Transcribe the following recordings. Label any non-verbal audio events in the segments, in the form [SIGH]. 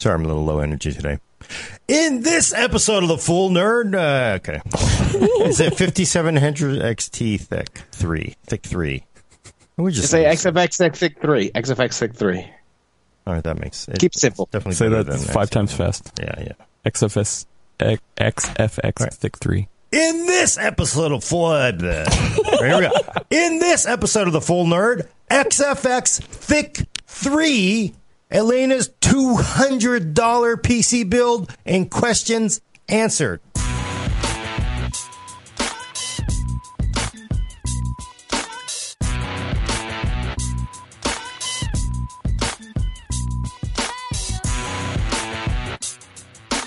Sorry, I'm a little low energy today. In this episode of the Full Nerd, uh, okay, is it 5700 XT thick three, thick three? We just Say XFX thick three. XFX thick three. All right, that makes it, Keep it simple. Definitely Say that five XT. times fast. Yeah, yeah. XFS X- XFX Right. thick three. In this episode of Flood, uh, [LAUGHS] here we go. In this episode of the Full Nerd, XFX Thicc 3, Alaina's $200 PC build, and questions answered.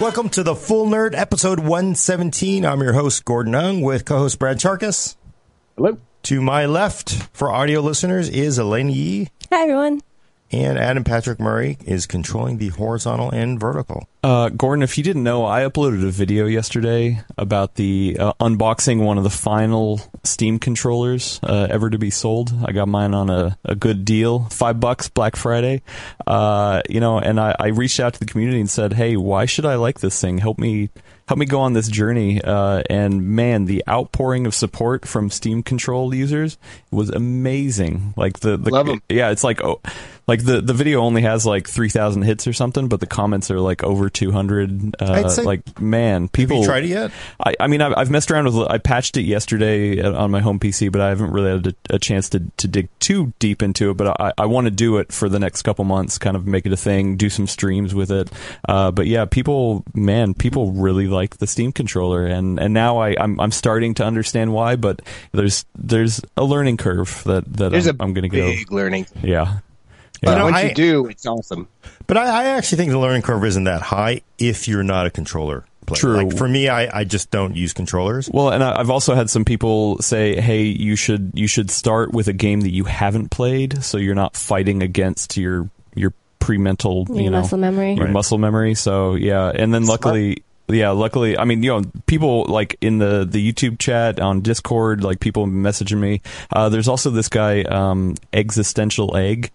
Welcome to the Full Nerd, episode 117. I'm your host, Gordon Ung, with co host Brad Chacos. Hello. To my left, for audio listeners, is Alaina Yee, Hi, everyone. And Adam Patrick Murray is controlling the horizontal and vertical. Uh, Gordon, if you didn't know, I uploaded a video yesterday about the uh, unboxing one of the final Steam controllers uh, ever to be sold. I got mine on a, a good deal, five bucks Black Friday. Uh, you know, and I, I reached out to the community and said, "Hey, why should I like this thing? Help me." Help me go on this journey, uh, and man, the outpouring of support from Steam Control users was amazing. Like the, the Love 'em. yeah, it's like oh, like the the video only has like three thousand hits or something, but the comments are like over two hundred. Uh, I'd say- like man, people Have you tried it yet? I, I mean, I've, I've messed around with. I patched it yesterday on my home PC, but I haven't really had a, a chance to, to dig too deep into it. But I, I want to do it for the next couple months, kind of make it a thing, do some streams with it. Uh, but yeah, people, man, people really like the Steam controller, and, and now I, I'm I'm starting to understand why. But there's there's a learning curve that that There's I'm, a I'm going to go. big learning. Yeah. But know, once I- you do, it's awesome. But I, I actually think the learning curve isn't that high if you're not a controller player. True. Like for me, I, I just don't use controllers. Well, and I- I've also had some people say, "Hey, you should you should start with a game that you haven't played, so you're not fighting against your your pre-mental, you Your know, muscle memory. your Right. muscle memory." So yeah, and then luckily. Yeah, luckily, I mean, you know, people like in the, the YouTube chat on Discord, like people messaging me. Uh, there's also this guy, um, Existential Egg.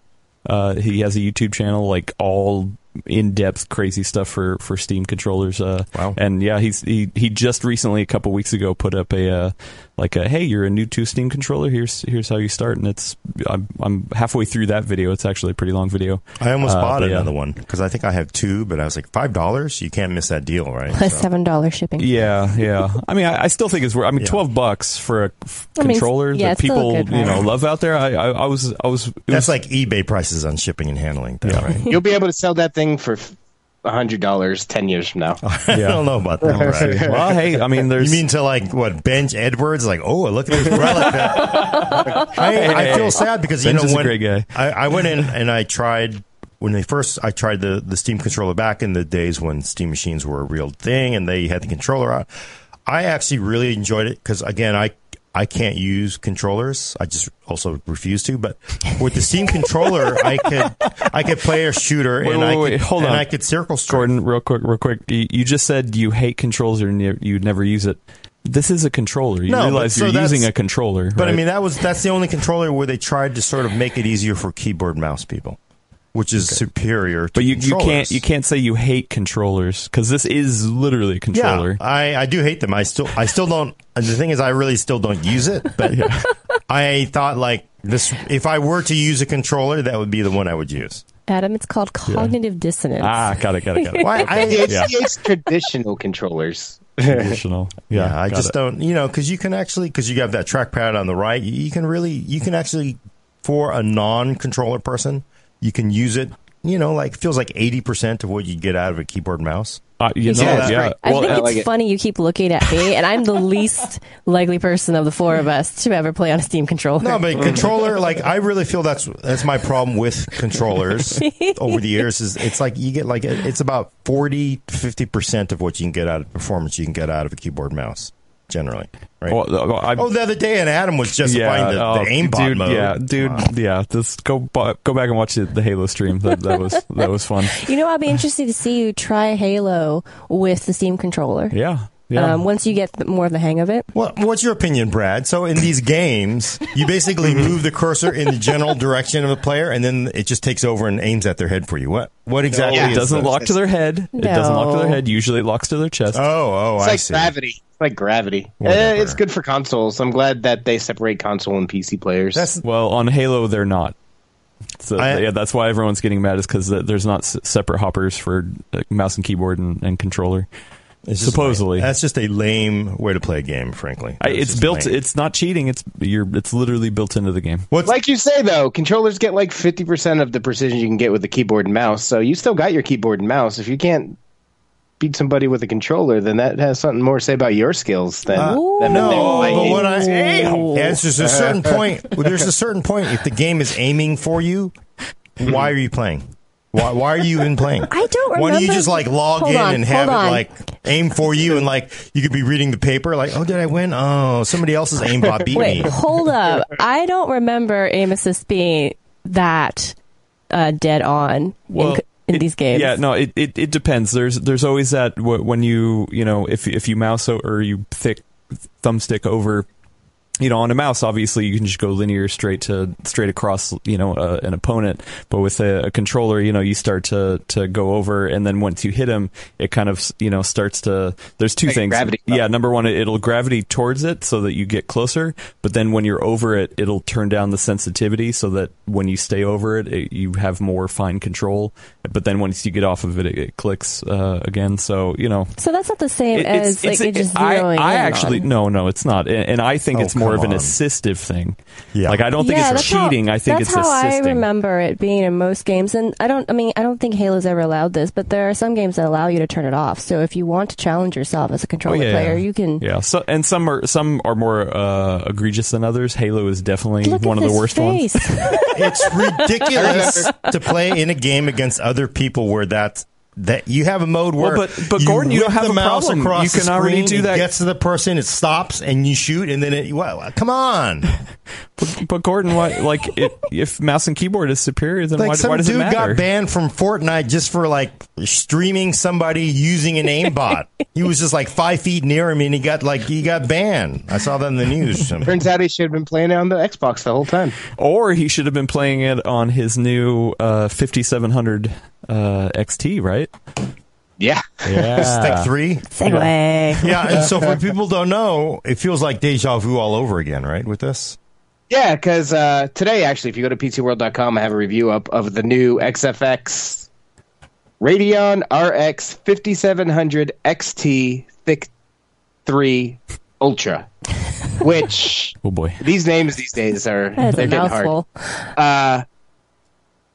Uh, he has a YouTube channel, like all in depth, crazy stuff for, for Steam controllers. Uh, Wow. and yeah, he's he he just recently a couple weeks ago put up a uh, like a hey, you're a new to Steam controller. Here's here's how you start, and it's I'm I'm halfway through that video. It's actually a pretty long video. I almost Uh, bought but yeah. another one because I think I have two, but I was like, $5? You can't miss that deal, right? Plus So- seven dollars shipping. Yeah, yeah. I mean, I, I still think it's worth. I mean, Yeah. twelve bucks for a f- I mean, controller yeah, that it's still a people good you know price. love out there. I I, I was I was. It That's was like eBay prices on shipping and handling, though, Yeah. right? You'll be able to sell that thing for a hundred dollars ten years from now. [LAUGHS] I don't know about that. Right? [LAUGHS] well, hey, I mean, there's You mean to like what Benj Edwards? Like, oh, look at this relic. [LAUGHS] I, I feel sad because you Benj know is a when great guy. I, I went in and I tried when they first I tried the the Steam controller back in the days when Steam machines were a real thing and they had the controller out. I actually really enjoyed it because again I. I can't use controllers. I just also refuse to. But with the Steam controller, I could I could play a shooter Wait, and wait, I wait, could, hold and on. I could circle strike. Gordon, real quick, real quick. You, you just said you hate controls or ne- you'd never use it. This is a controller. You No, but realize so you're using a controller, But I mean, that was that's the only controller where they tried to sort of make it easier for keyboard mouse people, which is superior. To but you, you can't you can't say you hate controllers because this is literally a controller. Yeah, I, I do hate them. I still I still don't. The thing is, I really still don't use it. But [LAUGHS] I thought like this: if I were to use a controller, that would be the one I would use. Adam, it's called cognitive dissonance. Ah, got it, got it, got it. [LAUGHS] Why? I, [LAUGHS] It's, Yeah. it's traditional controllers. Traditional. Yeah, yeah, I just it. don't. You know, because you can actually because you have that trackpad on the right, you, you can really you can actually for a non-controller person, you can use it. You know, like feels like eighty percent of what you get out of a keyboard mouse. Uh, you know, Yeah, yeah. great. I Well, think I it's like it. funny you keep looking at me, and I'm the least [LAUGHS] likely person of the four of us to ever play on a Steam controller. No, but [LAUGHS] controller, like I really feel that's that's my problem with controllers [LAUGHS] over the years. Is it's like you get like it's about 40 50 percent of what you can get out of performance you can get out of a keyboard mouse generally. Right. well, I, oh, the other day, and Adam was justifying the, oh, the aimbot dude, mode. Yeah, dude, yeah. Just go go back and watch the, the Halo stream. That, that was that was fun. You know, I'll be interested to see you try Halo with the Steam controller. Yeah, Yeah. Um, once you get the, more of the hang of it. Well, what's your opinion, Brad? So in these games, you basically move the cursor in the general direction of a player, and then it just takes over and aims at their head for you. What? What exactly? it is doesn't lock to their head. It doesn't lock to their head. Usually, it locks to their chest. Oh, oh, It's I like see. gravity. It's like gravity. Eh, Whatever. it's good for consoles. I'm glad that they separate console and PC players. That's Well, on Halo, they're not. So I- yeah, that's why everyone's getting mad is because there's not separate hoppers for uh, mouse and keyboard and, and controller. It's supposedly. lame. that's just a lame way to play a game. Frankly, I, it's built. lame. It's not cheating. It's you're. It's literally built into the game. What's like you say though, controllers get like 50% of the precision you can get with the keyboard and mouse. So you still got your keyboard and mouse. If you can't beat somebody with a controller, then that has something more to say about your skills than, Uh, than no, but what I Ooh. yeah, it's just a certain [LAUGHS] point. There's a certain point. If the game is aiming for you, why are you playing? Why, why are you even playing? I don't Why don't you just like log Hold in on, and have it like aim for you and like you could be reading the paper like, oh, did I win? Oh, somebody else's aimbot beat Wait, me. hold [LAUGHS] up. I don't remember aim assist being that uh, dead on in, in it- these games. Yeah, no, it, it, it depends. There's there's always that when you you know if if you mouse o- or you thick thumbstick over. You know, on a mouse, obviously, you can just go linear straight to straight across. You know, uh, an opponent. But with a, a controller, you know, you start to to go over, and then once you hit him, it kind of you know starts to. There's two Like things. gravity. Yeah, number one, it'll gravity towards it so that you get closer. But then when you're over it, it'll turn down the sensitivity so that when you stay over it, it you have more fine control. But then once you get off of it, it, it clicks uh, again. So you know, So that's not the same it- as like it just I, zeroing I in actually on. no, no, it's not, and, and I think Oh, it's more of an assistive thing. Yeah. like I don't think yeah, it's that's how- cheating. I think that's it's how assisting. I remember it being in most games, and I don't. I mean, I don't think Halo's ever allowed this, but there are some games that allow you to turn it off. So if you want to challenge yourself as a Oh, controller yeah, player, yeah. you can. Yeah, so and some are some are more uh, egregious than others. Halo is definitely Look one of the worst face. ones. It's ridiculous [LAUGHS] to play in a game against other people where that that you have a mode where Well, but- but Gordon, you don't have the a mouse problem. across You the can already screen, do it that. Gets to the person, it stops, and you shoot, and then it. Well, come on! [LAUGHS] But, but Gordon, why, like it, if mouse and keyboard is superior, then Like why, some why does dude it matter? got banned from Fortnite just for like streaming somebody using an aimbot. [LAUGHS] he was just like five feet near him, and he got like he got banned. I saw that in the news. [LAUGHS] Turns out he should have been playing it on the Xbox the whole time. Or he should have been playing it on his new uh, 5700 uh, XT, right? Yeah. Yeah. Thicc three. Segue. Yeah, and so for [LAUGHS] people who don't know, it feels like deja vu all over again, right? With this. Yeah, because uh, today, actually, if you go to PCWorld.com, I have a review up of the new XFX Radeon RX 5700 XT Thicc 3 Ultra, which [LAUGHS] Oh boy. these names these days are That's they're a getting hard. mouthful. Uh,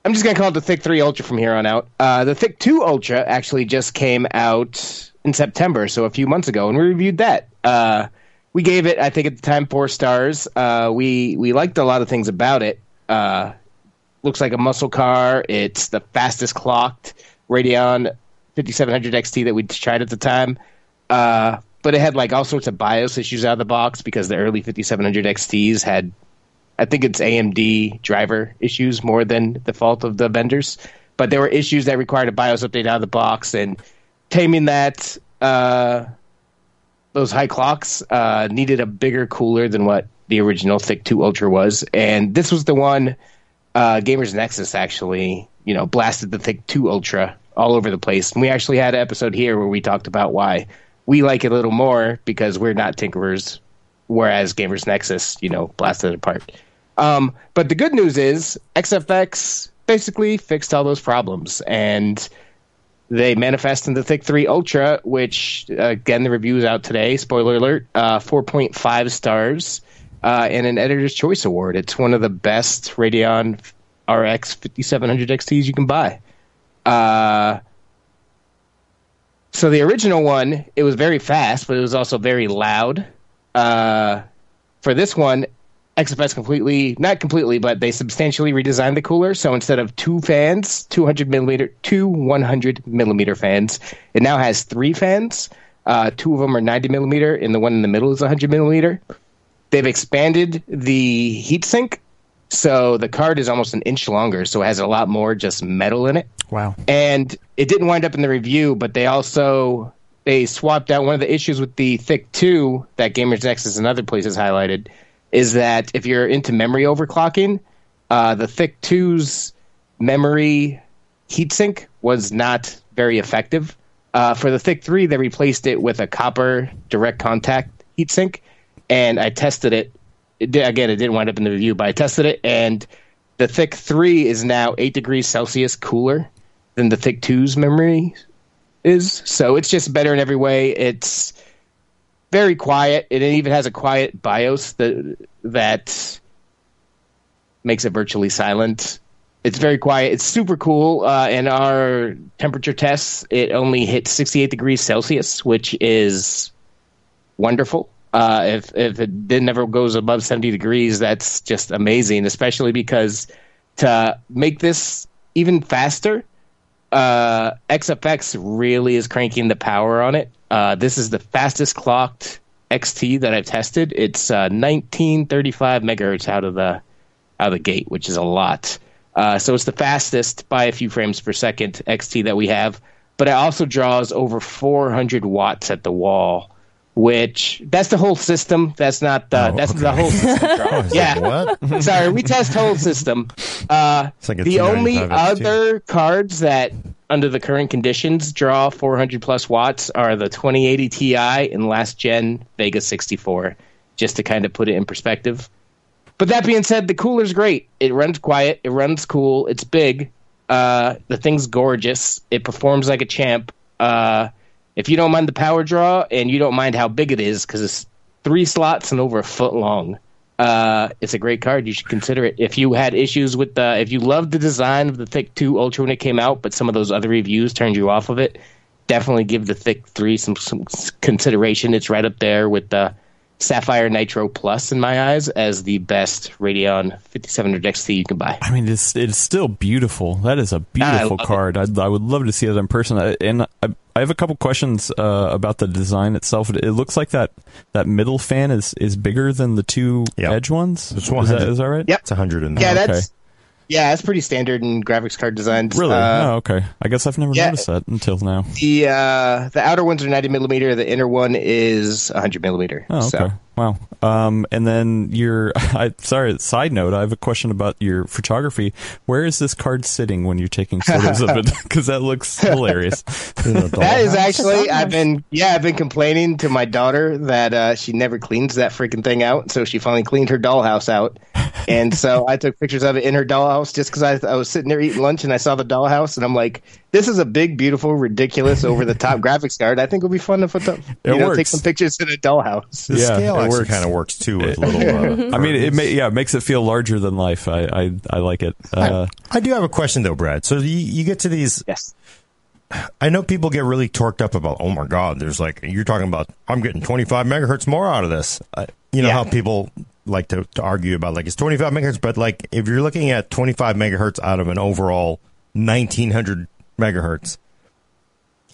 I'm just gonna call it the Thicc 3 Ultra from here on out. Uh, the Thicc 2 Ultra actually just came out in September, so a few months ago, and we reviewed that. Uh, we gave it, I think, at the time, four stars. Uh, we we liked a lot of things about it. Uh, looks like a muscle car. It's the fastest clocked Radeon 5700 XT that we tried at the time. Uh, but it had like all sorts of BIOS issues out of the box because the early 5700 XTs had I think it's AMD driver issues more than the fault of the vendors. But there were issues that required a BIOS update out of the box, and taming that uh, those high clocks uh, needed a bigger cooler than what the original Thicc Two Ultra was. And this was the one uh, Gamers Nexus actually, you know, blasted the Thicc Two Ultra all over the place. And we actually had an episode here where we talked about why we like it a little more because we're not tinkerers whereas Gamers Nexus, you know, blasted it apart. Um, but the good news is XFX basically fixed all those problems, and they manifest in the Thicc 3 Ultra, which, uh, again, the review is out today. Spoiler alert, uh, 4.5 stars uh, and an Editor's Choice Award. It's one of the best Radeon RX 5700 XTs you can buy. Uh, so the original one, it was very fast, but it was also very loud. Uh, for this one, XFX completely, not completely, but they substantially redesigned the cooler. So instead of two fans, 200 millimeter, two 100 millimeter fans, it now has three fans. Uh, two of them are 90 millimeter, and the one in the middle is 100 millimeter. They've expanded the heatsink, so the card is almost an inch longer, so it has a lot more just metal in it. Wow. And it didn't wind up in the review, but they also they swapped out one of the issues with the Thicc 2 that Gamers Nexus and other places highlighted is that if you're into memory overclocking, uh, the Thicc 2's memory heatsink was not very effective. Uh, for the Thicc 3, they replaced it with a copper direct contact heatsink, and I tested it. it did, again, it didn't wind up in the review, but I tested it, and the Thicc 3 is now 8 degrees Celsius cooler than the Thicc 2's memory is. So it's just better in every way. It's very quiet. It even has a quiet BIOS that that makes it virtually silent. It's very quiet. It's super cool. Uh, in our temperature tests, it only hit 68 degrees Celsius, which is wonderful. Uh, if if it never goes above 70 degrees, that's just amazing. Especially because to make this even faster, uh, XFX really is cranking the power on it. Uh, this is the fastest clocked XT that I've tested. It's uh, 1935 megahertz out of the out of the gate, which is a lot. Uh, so it's the fastest by a few frames per second XT that we have. But it also draws over 400 watts at the wall, which that's the whole system. That's not the Oh, that's okay. the whole system. [LAUGHS] like, yeah, what? [LAUGHS] Sorry, we test whole system. Uh, like the only 295 XT. other cards that, under the current conditions, draw 400 plus watts are the 2080 Ti and last gen Vega 64, just to kind of put it in perspective. But that being said, the cooler's great. It runs quiet. It runs cool. It's big. Uh, the thing's gorgeous. It performs like a champ. Uh, if you don't mind the power draw and you don't mind how big it is, because it's three slots and over a foot long, uh, it's a great card. You should consider it. If you had issues with the, if you loved the design of the Thicc Two Ultra when it came out, but some of those other reviews turned you off of it, definitely give the Thicc Three some some consideration. It's right up there with the Sapphire Nitro Plus in my eyes as the best Radeon 5700 XT you can buy. I mean, it's it's still beautiful. That is a beautiful love it. card. I I would love to see it in person. I- And I, I have a couple questions uh, about the design itself. It, it looks like that that middle fan is is bigger than the two Yeah. edge ones. It's is, that, 100. is that right? Yep. It's 100 in there. Yeah, that's. okay. Yeah, that's pretty standard in graphics card designs. Really? Uh, oh, okay. I guess I've never yeah. noticed that until now. The uh, the outer ones are 90 millimeter. The inner one is 100 millimeter. Oh, okay. So. Wow. Um, and then your, [LAUGHS] I sorry. Side note: I have a question about your photography. Where is this card sitting when you're taking [LAUGHS] photos of it? [LAUGHS] Because that looks hilarious. That is actually I've been yeah I've been complaining to my daughter that uh, she never cleans that freaking thing out. So she finally cleaned her dollhouse out, and so I took pictures of it in her dollhouse just because I, I was sitting there eating lunch and I saw the dollhouse and I'm like, this is a big, beautiful, ridiculous, [LAUGHS] over the top graphics card. I think it'll be fun to put the, you It know works. take some pictures in a dollhouse. The Yeah, scale it works. kind of works too with little. Uh, [LAUGHS] I mean, it ma- yeah, it makes it feel larger than life. I I, I like it. Uh, I do have a question though, Brad. So you, you get to these. Yes. I know people get really torqued up about. Oh my God, there's like you're talking about. I'm getting 25 megahertz more out of this. Uh, you know Yeah. how people like to, to argue about like it's 25 megahertz, but like if you're looking at 25 megahertz out of an overall 1900 megahertz,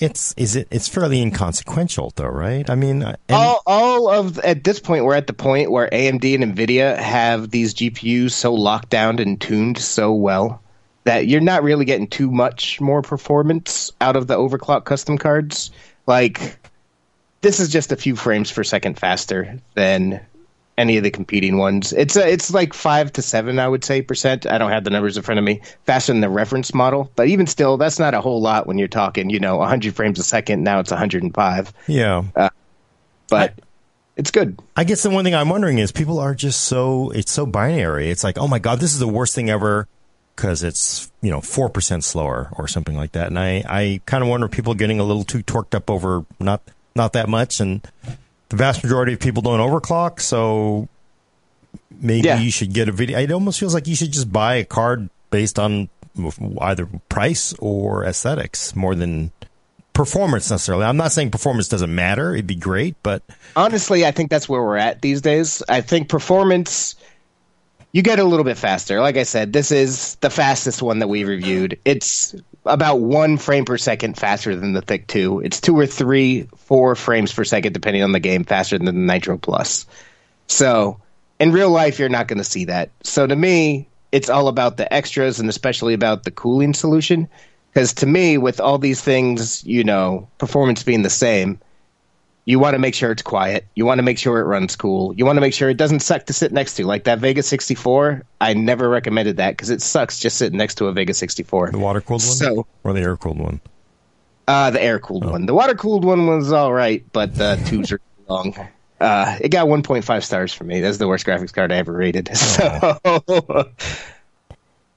it's is it it's fairly inconsequential though, right? I mean, uh, and- all, all of at this point we're at the point where AMD and Nvidia have these GPUs so locked down and tuned so well that you're not really getting too much more performance out of the overclock custom cards. Like this is just a few frames per second faster than any of the competing ones. It's a, it's like five to seven, I would say percent. I don't have the numbers in front of me. Faster than the reference model, but even still, that's not a whole lot when you're talking. You know, 100 frames a second. Now it's 105, yeah. Uh, but it's good. I guess the one thing I'm wondering is people are just so it's so binary. It's like, oh my god, this is the worst thing ever because it's you know four percent slower or something like that. And I I kind of wonder if people are getting a little too torqued up over not not that much, and the vast majority of people don't overclock. So maybe Yeah. you should get a video. It almost feels like you should just buy a card based on either price or aesthetics more than performance necessarily. I'm not saying performance doesn't matter; it'd be great, but honestly, I think that's where we're at these days. I think performance, you get a little bit faster. Like I said, this is the fastest one that we reviewed. It's about one frame per second faster than the Thicc 2. It's two or three, four frames per second, depending on the game, faster than the Nitro Plus. So, in real life, you're not going to see that. So, to me, it's all about the extras and especially about the cooling solution. Because to me, with all these things, you know, performance being the same, you want to make sure it's quiet. You want to make sure it runs cool. You want to make sure it doesn't suck to sit next to. Like that Vega 64, I never recommended that because it sucks just sitting next to a Vega 64. The water cooled one, So- or the air cooled one? Uh, the air cooled one. The water cooled one was all right, but the tubes are too long. Uh, it got 1.5 stars for me. That's the worst graphics card I ever rated. [LAUGHS] So,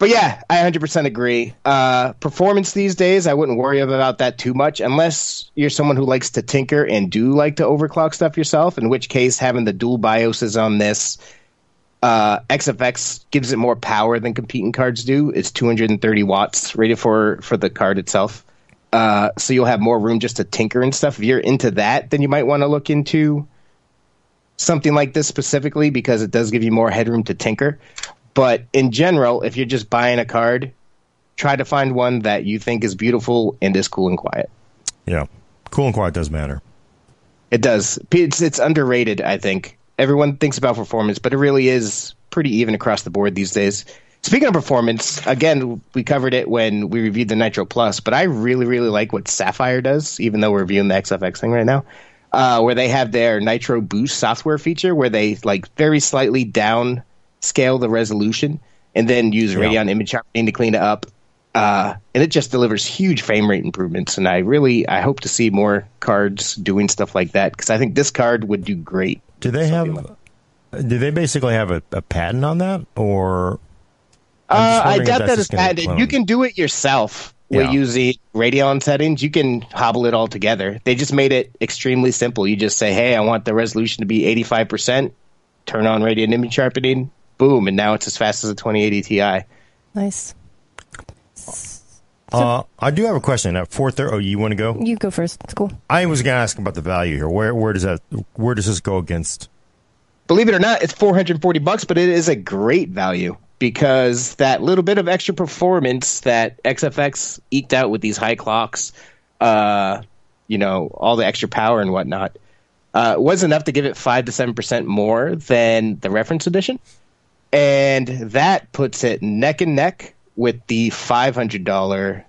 but yeah, I 100% agree. Uh, performance these days, I wouldn't worry about that too much unless you're someone who likes to tinker and do like to overclock stuff yourself. In which case, having the dual BIOSes on this uh, XFX gives it more power than competing cards do. It's 230 watts rated for for the card itself. Uh, so you'll have more room just to tinker and stuff. If you're into that, then you might want to look into something like this specifically because it does give you more headroom to tinker. But in general, if you're just buying a card, try to find one that you think is beautiful and is cool and quiet. Yeah, cool and quiet does matter. It does. It's it's underrated. I think everyone thinks about performance, but it really is pretty even across the board these days. Speaking of performance, again, we covered it when we reviewed the Nitro Plus, but I really, really like what Sapphire does, even though we're reviewing the XFX thing right now, uh, where they have their Nitro Boost software feature where they like very slightly down scale the resolution and then use Radeon image sharpening to clean it up. Uh, and it just delivers huge frame rate improvements. And I really, I hope to see more cards doing stuff like that because I think this card would do great. Do they have? Do they basically have a, a patent on that, or? Uh, I doubt that just it's gonna be patented. You can do it yourself with Yeah. using Radeon settings. You can hobble it all together. They just made it extremely simple. You just say, "Hey, I want the resolution to be 85%." Turn on Radeon image sharpening. Boom, and now it's as fast as a 2080 Ti. Nice. Uh, I do have a question. At four thirty, oh, you want to go? You go first. It's cool. I was going to ask about the value here. Where where does that where does this go against? Believe it or not, it's 440 bucks, but it is a great value because that little bit of extra performance that XFX eked out with these high clocks, uh, you know, all the extra power and whatnot, uh, was enough to give it five to seven percent more than the reference edition, and that puts it neck and neck with the five hundred dollar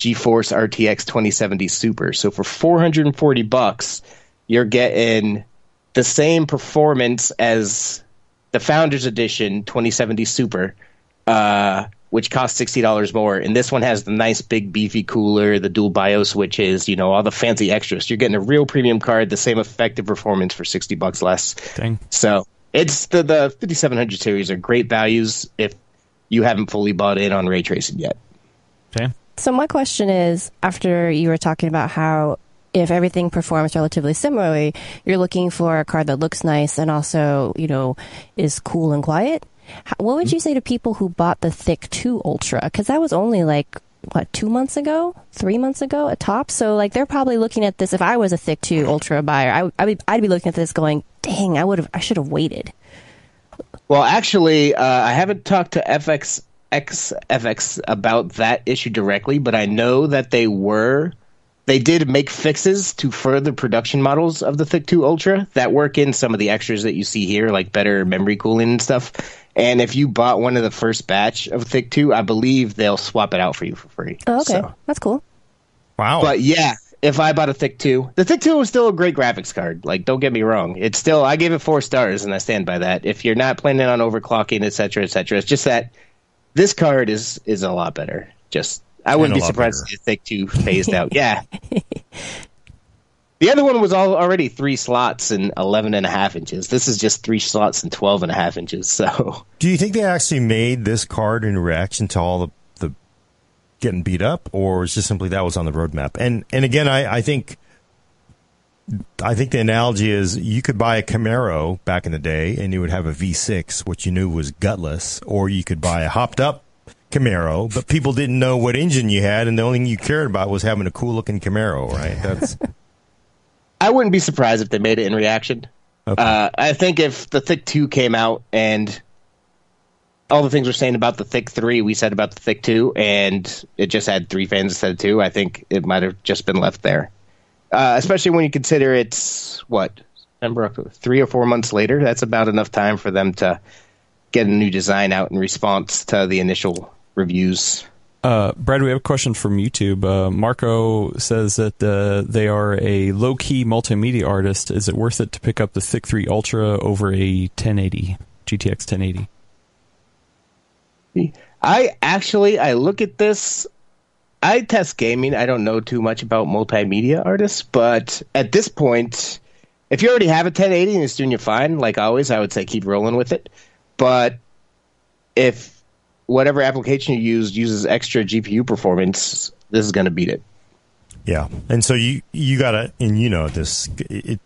GeForce RTX 2070 Super. So for 440 bucks, you're getting the same performance as the Founders Edition 2070 Super, uh, which costs sixty dollars more. And this one has the nice big beefy cooler, the dual BIOS switches, you know, all the fancy extras. You're getting a real premium card, the same effective performance for sixty bucks less. Dang. So it's the the 5700 series are great values if you haven't fully bought in on ray tracing yet. Okay. So my question is, after you were talking about how if everything performs relatively similarly, you're looking for a card that looks nice and also, you know, is cool and quiet. What would mm-hmm. you say to people who bought the Thicc 2 Ultra? Because that was only like, what, two months ago? Three months ago at top? So, like, they're probably looking at this. If I was a Thicc 2 Ultra buyer, I, I would, I'd be looking at this going, dang, I would have, I should have waited. Well, actually, uh, I haven't talked to FX XFX about that issue directly, but I know that they were they did make fixes to further production models of the Thicc 2 Ultra that work in some of the extras that you see here, like better memory cooling and stuff. And if you bought one of the first batch of Thicc 2, I believe they'll swap it out for you for free. Oh, okay. So- That's cool. Wow. but yeah, if I bought a Thicc 2, the Thicc 2 was still a great graphics card. Like, don't get me wrong. It's still, I gave it four stars and I stand by that. If you're not planning on overclocking, etc., cetera, et cetera, it's just that this card is is a lot better. Just, I wouldn't be surprised better. if Thicc 2 phased out. Yeah. [LAUGHS] The other one was all already three slots and 11 and a half inches. This is just three slots and 12 and a half inches. So, [LAUGHS] Do you think they actually made this card in reaction to all the, the getting beat up, or is just simply that was on the roadmap? And and again, I, I think I think the analogy is you could buy a Camaro back in the day, and you would have a V6, which you knew was gutless, or you could buy a hopped up Camaro, but people didn't know what engine you had, and the only thing you cared about was having a cool looking Camaro, right? That's [LAUGHS] I wouldn't be surprised if they made it in reaction. Okay. Uh, I think if the Thicc 2 came out and all the things we're saying about the Thicc 3, we said about the Thicc 2, and it just had three fans instead of two, I think it might have just been left there. Uh, especially when you consider it's, what, September, three or four months later. That's about enough time for them to get a new design out in response to the initial reviews. Uh, Brad, we have a question from YouTube. Uh, Marco says that uh, they are a low key multimedia artist. Is it worth it to pick up the Thicc 3 Ultra over a 1080, GTX 1080? I actually I look at this. I test gaming. I don't know too much about multimedia artists, but at this point, if you already have a 1080 and it's doing you fine, like always, I would say keep rolling with it. But if whatever application you use uses extra GPU performance, this is going to beat it. Yeah, and so you you gotta and you know this it,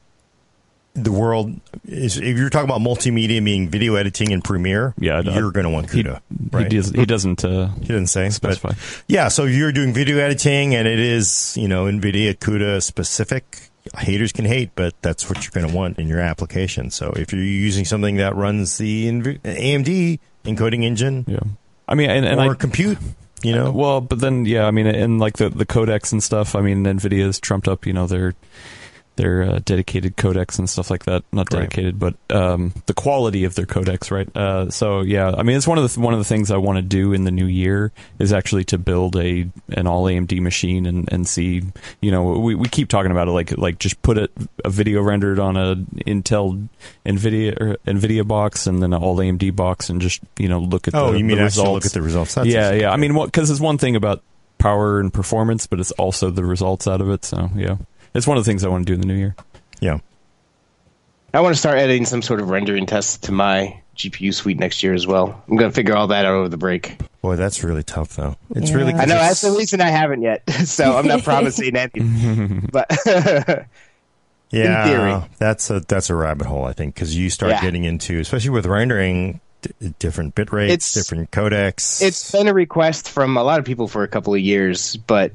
the world is if you're talking about multimedia meaning video editing and Premiere, Yeah, you're going to want He, CUDA. he, right? does, he doesn't. Uh, He didn't say Specify. But yeah, so if you're doing video editing and it is, you know, NVIDIA CUDA specific, haters can hate, but that's what you're going to want in your application. So if you're using something that runs the AMD encoding engine yeah. I mean, and, and or I, compute, you know, Well, but then yeah, I mean, and like the the codecs and stuff. I mean, Nvidia's trumped up, you know, their their uh, dedicated codecs and stuff like that. Not Right. dedicated, but um, the quality of their codecs, right? Uh, so yeah, I mean, it's one of the one of the things I want to do in the new year is actually to build a an all AMD machine and and see, you know, we we keep talking about it like like just put it a video rendered on a Intel Nvidia Nvidia box and then an all AMD box and just you know look at oh, the, you mean the actually results look at the results? That's yeah, yeah. I mean, because it's one thing about power and performance, but it's also the results out of it. So yeah, it's one of the things I want to do in the new year. yeah. I want to start editing some sort of rendering tests to my GPU suite next year as well. I'm going to figure all that out over the break. Boy, that's really tough, though. It's Yeah. really. I know that's the reason I haven't yet, [LAUGHS] so I'm not [LAUGHS] promising anything. [LAUGHS] But Yeah, theory. that's a that's a rabbit hole. I think because you start Yeah. getting into, especially with rendering, d- different bit rates, It's- different codecs. it's been a request from a lot of people for a couple of years, but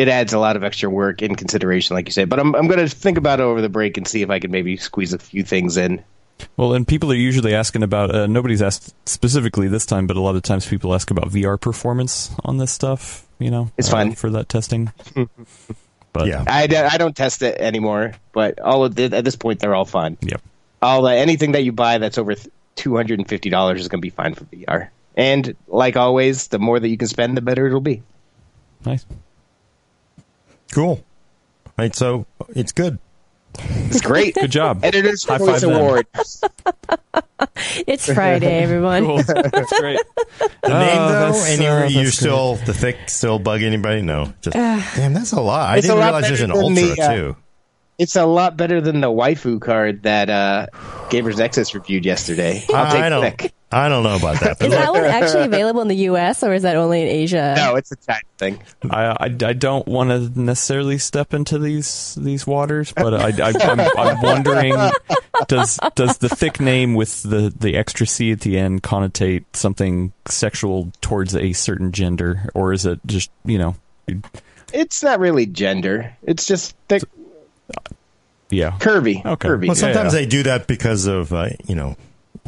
it adds a lot of extra work and consideration, like you said. But I'm I'm going to think about it over the break and see if I can maybe squeeze a few things in. Well, and people are usually asking about. Uh, nobody's asked specifically this time, but a lot of times people ask about VR performance on this stuff. You know, It's uh, fine. for that testing. [LAUGHS] but yeah, I don't test it anymore, but all of the, at this point they're all fine. Yep. All the, anything that you buy that's over two hundred and fifty dollars is going to be fine for VR. And like always, the more that you can spend, the better it'll be. Nice. Cool. Right, so it's good. It's great. Good job. Editors High Choice. Award. [LAUGHS] It's Friday, everyone. Cool. [LAUGHS] That's great. The Oh, name though, and uh, you're, that's you're still the thick still bug anybody? No, just damn, that's a lot. I didn't lot realize there's an better than ultra the, uh, too. It's a lot better than the waifu card that uh, Gamers Nexus reviewed yesterday. I'll take I don't, thick. I don't know about that. Is that one actually available in the U.S. or is that only in Asia? No, it's a China thing. I, I, I don't want to necessarily step into these these waters, but I, I, I'm, I'm wondering does does the thick name with the, the extra C at the end connotate something sexual towards a certain gender, or is it just you know, It's not really gender. It's just thick, yeah, curvy. Okay. Curvy. Well, sometimes yeah. they do that because of uh, you know,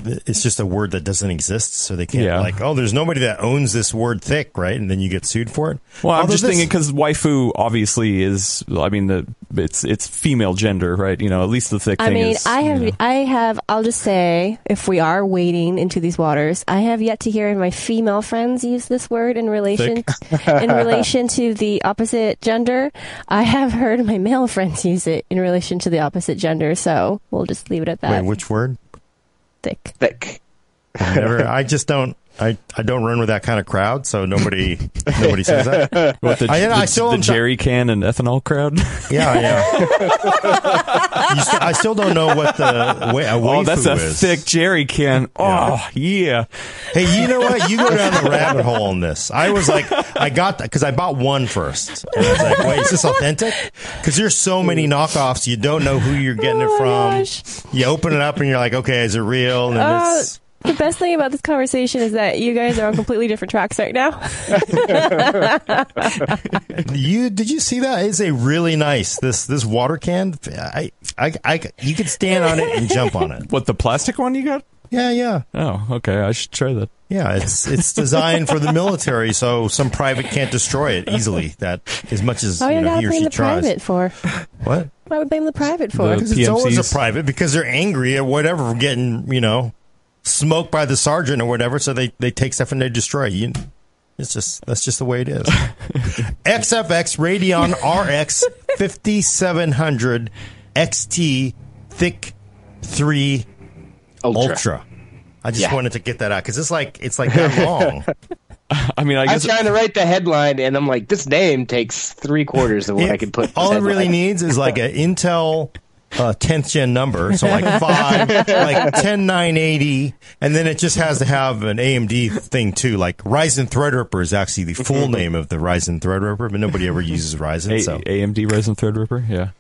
it's just a word that doesn't exist, so they can't Yeah. like, oh, there's nobody that owns this word thick, right? And then you get sued for it. Well, I'm just this- thinking because waifu obviously is. I mean, the it's it's female gender, right? You know, at least the thick I thing mean, is. I you have, know. I have. I'll just say, if we are wading into these waters, I have yet to hear my female friends use this word in relation in [LAUGHS] relation to the opposite gender. I have heard my male friends use it in relation to the opposite gender. So we'll just leave it at that. Wait, which word? Thick. thick. I've Never. [LAUGHS] I just don't. I, I don't run with that kind of crowd, so nobody [LAUGHS] nobody says that. What, the, I- the, I still the am- jerry can and ethanol crowd. [LAUGHS] Yeah, yeah. You st- I still don't know what the way, a oh, that's a waifu is. thick jerry can. Oh, yeah. Hey, you know what? You go down the rabbit hole on this. I was like, I got that because I bought one first, and I was like, wait, is this authentic? Because there's so many knockoffs, you don't know who you're getting Oh it from. gosh. You open it up and you're like, okay, is it real? And Uh, it's The best thing about this conversation is that you guys are on completely different tracks right now. [LAUGHS] you. Did you see that? It's a really nice this this water can. I, I, I, you could stand on it and jump on it. What the plastic one you got? Yeah, yeah. Oh, okay. I should try that. Yeah, it's it's designed for the military, so some private can't destroy it easily. That as much as oh, Why you would know, I he or she the tries. private for? What? Why would blame the private for? Because it's always a private because they're angry at whatever getting you know smoked by the sergeant or whatever, so they they take stuff and they destroy it. You, It's just that's just the way it is. [LAUGHS] XFX Radeon RX 5700 XT Thicc 3 Ultra. Ultra. I just Yeah. wanted to get that out because it's like it's like that [LAUGHS] long. I mean, I I'm trying to write the headline, and I'm like, this name takes three quarters of what I could put. All it really needs is like an [LAUGHS] Intel uh, 10th gen number, so like [LAUGHS] five, like 10980, and then it just has to have an AMD thing too. Like Ryzen Threadripper is actually the full name of the Ryzen Threadripper, but nobody ever uses Ryzen, A- so AMD Ryzen Threadripper. Yeah.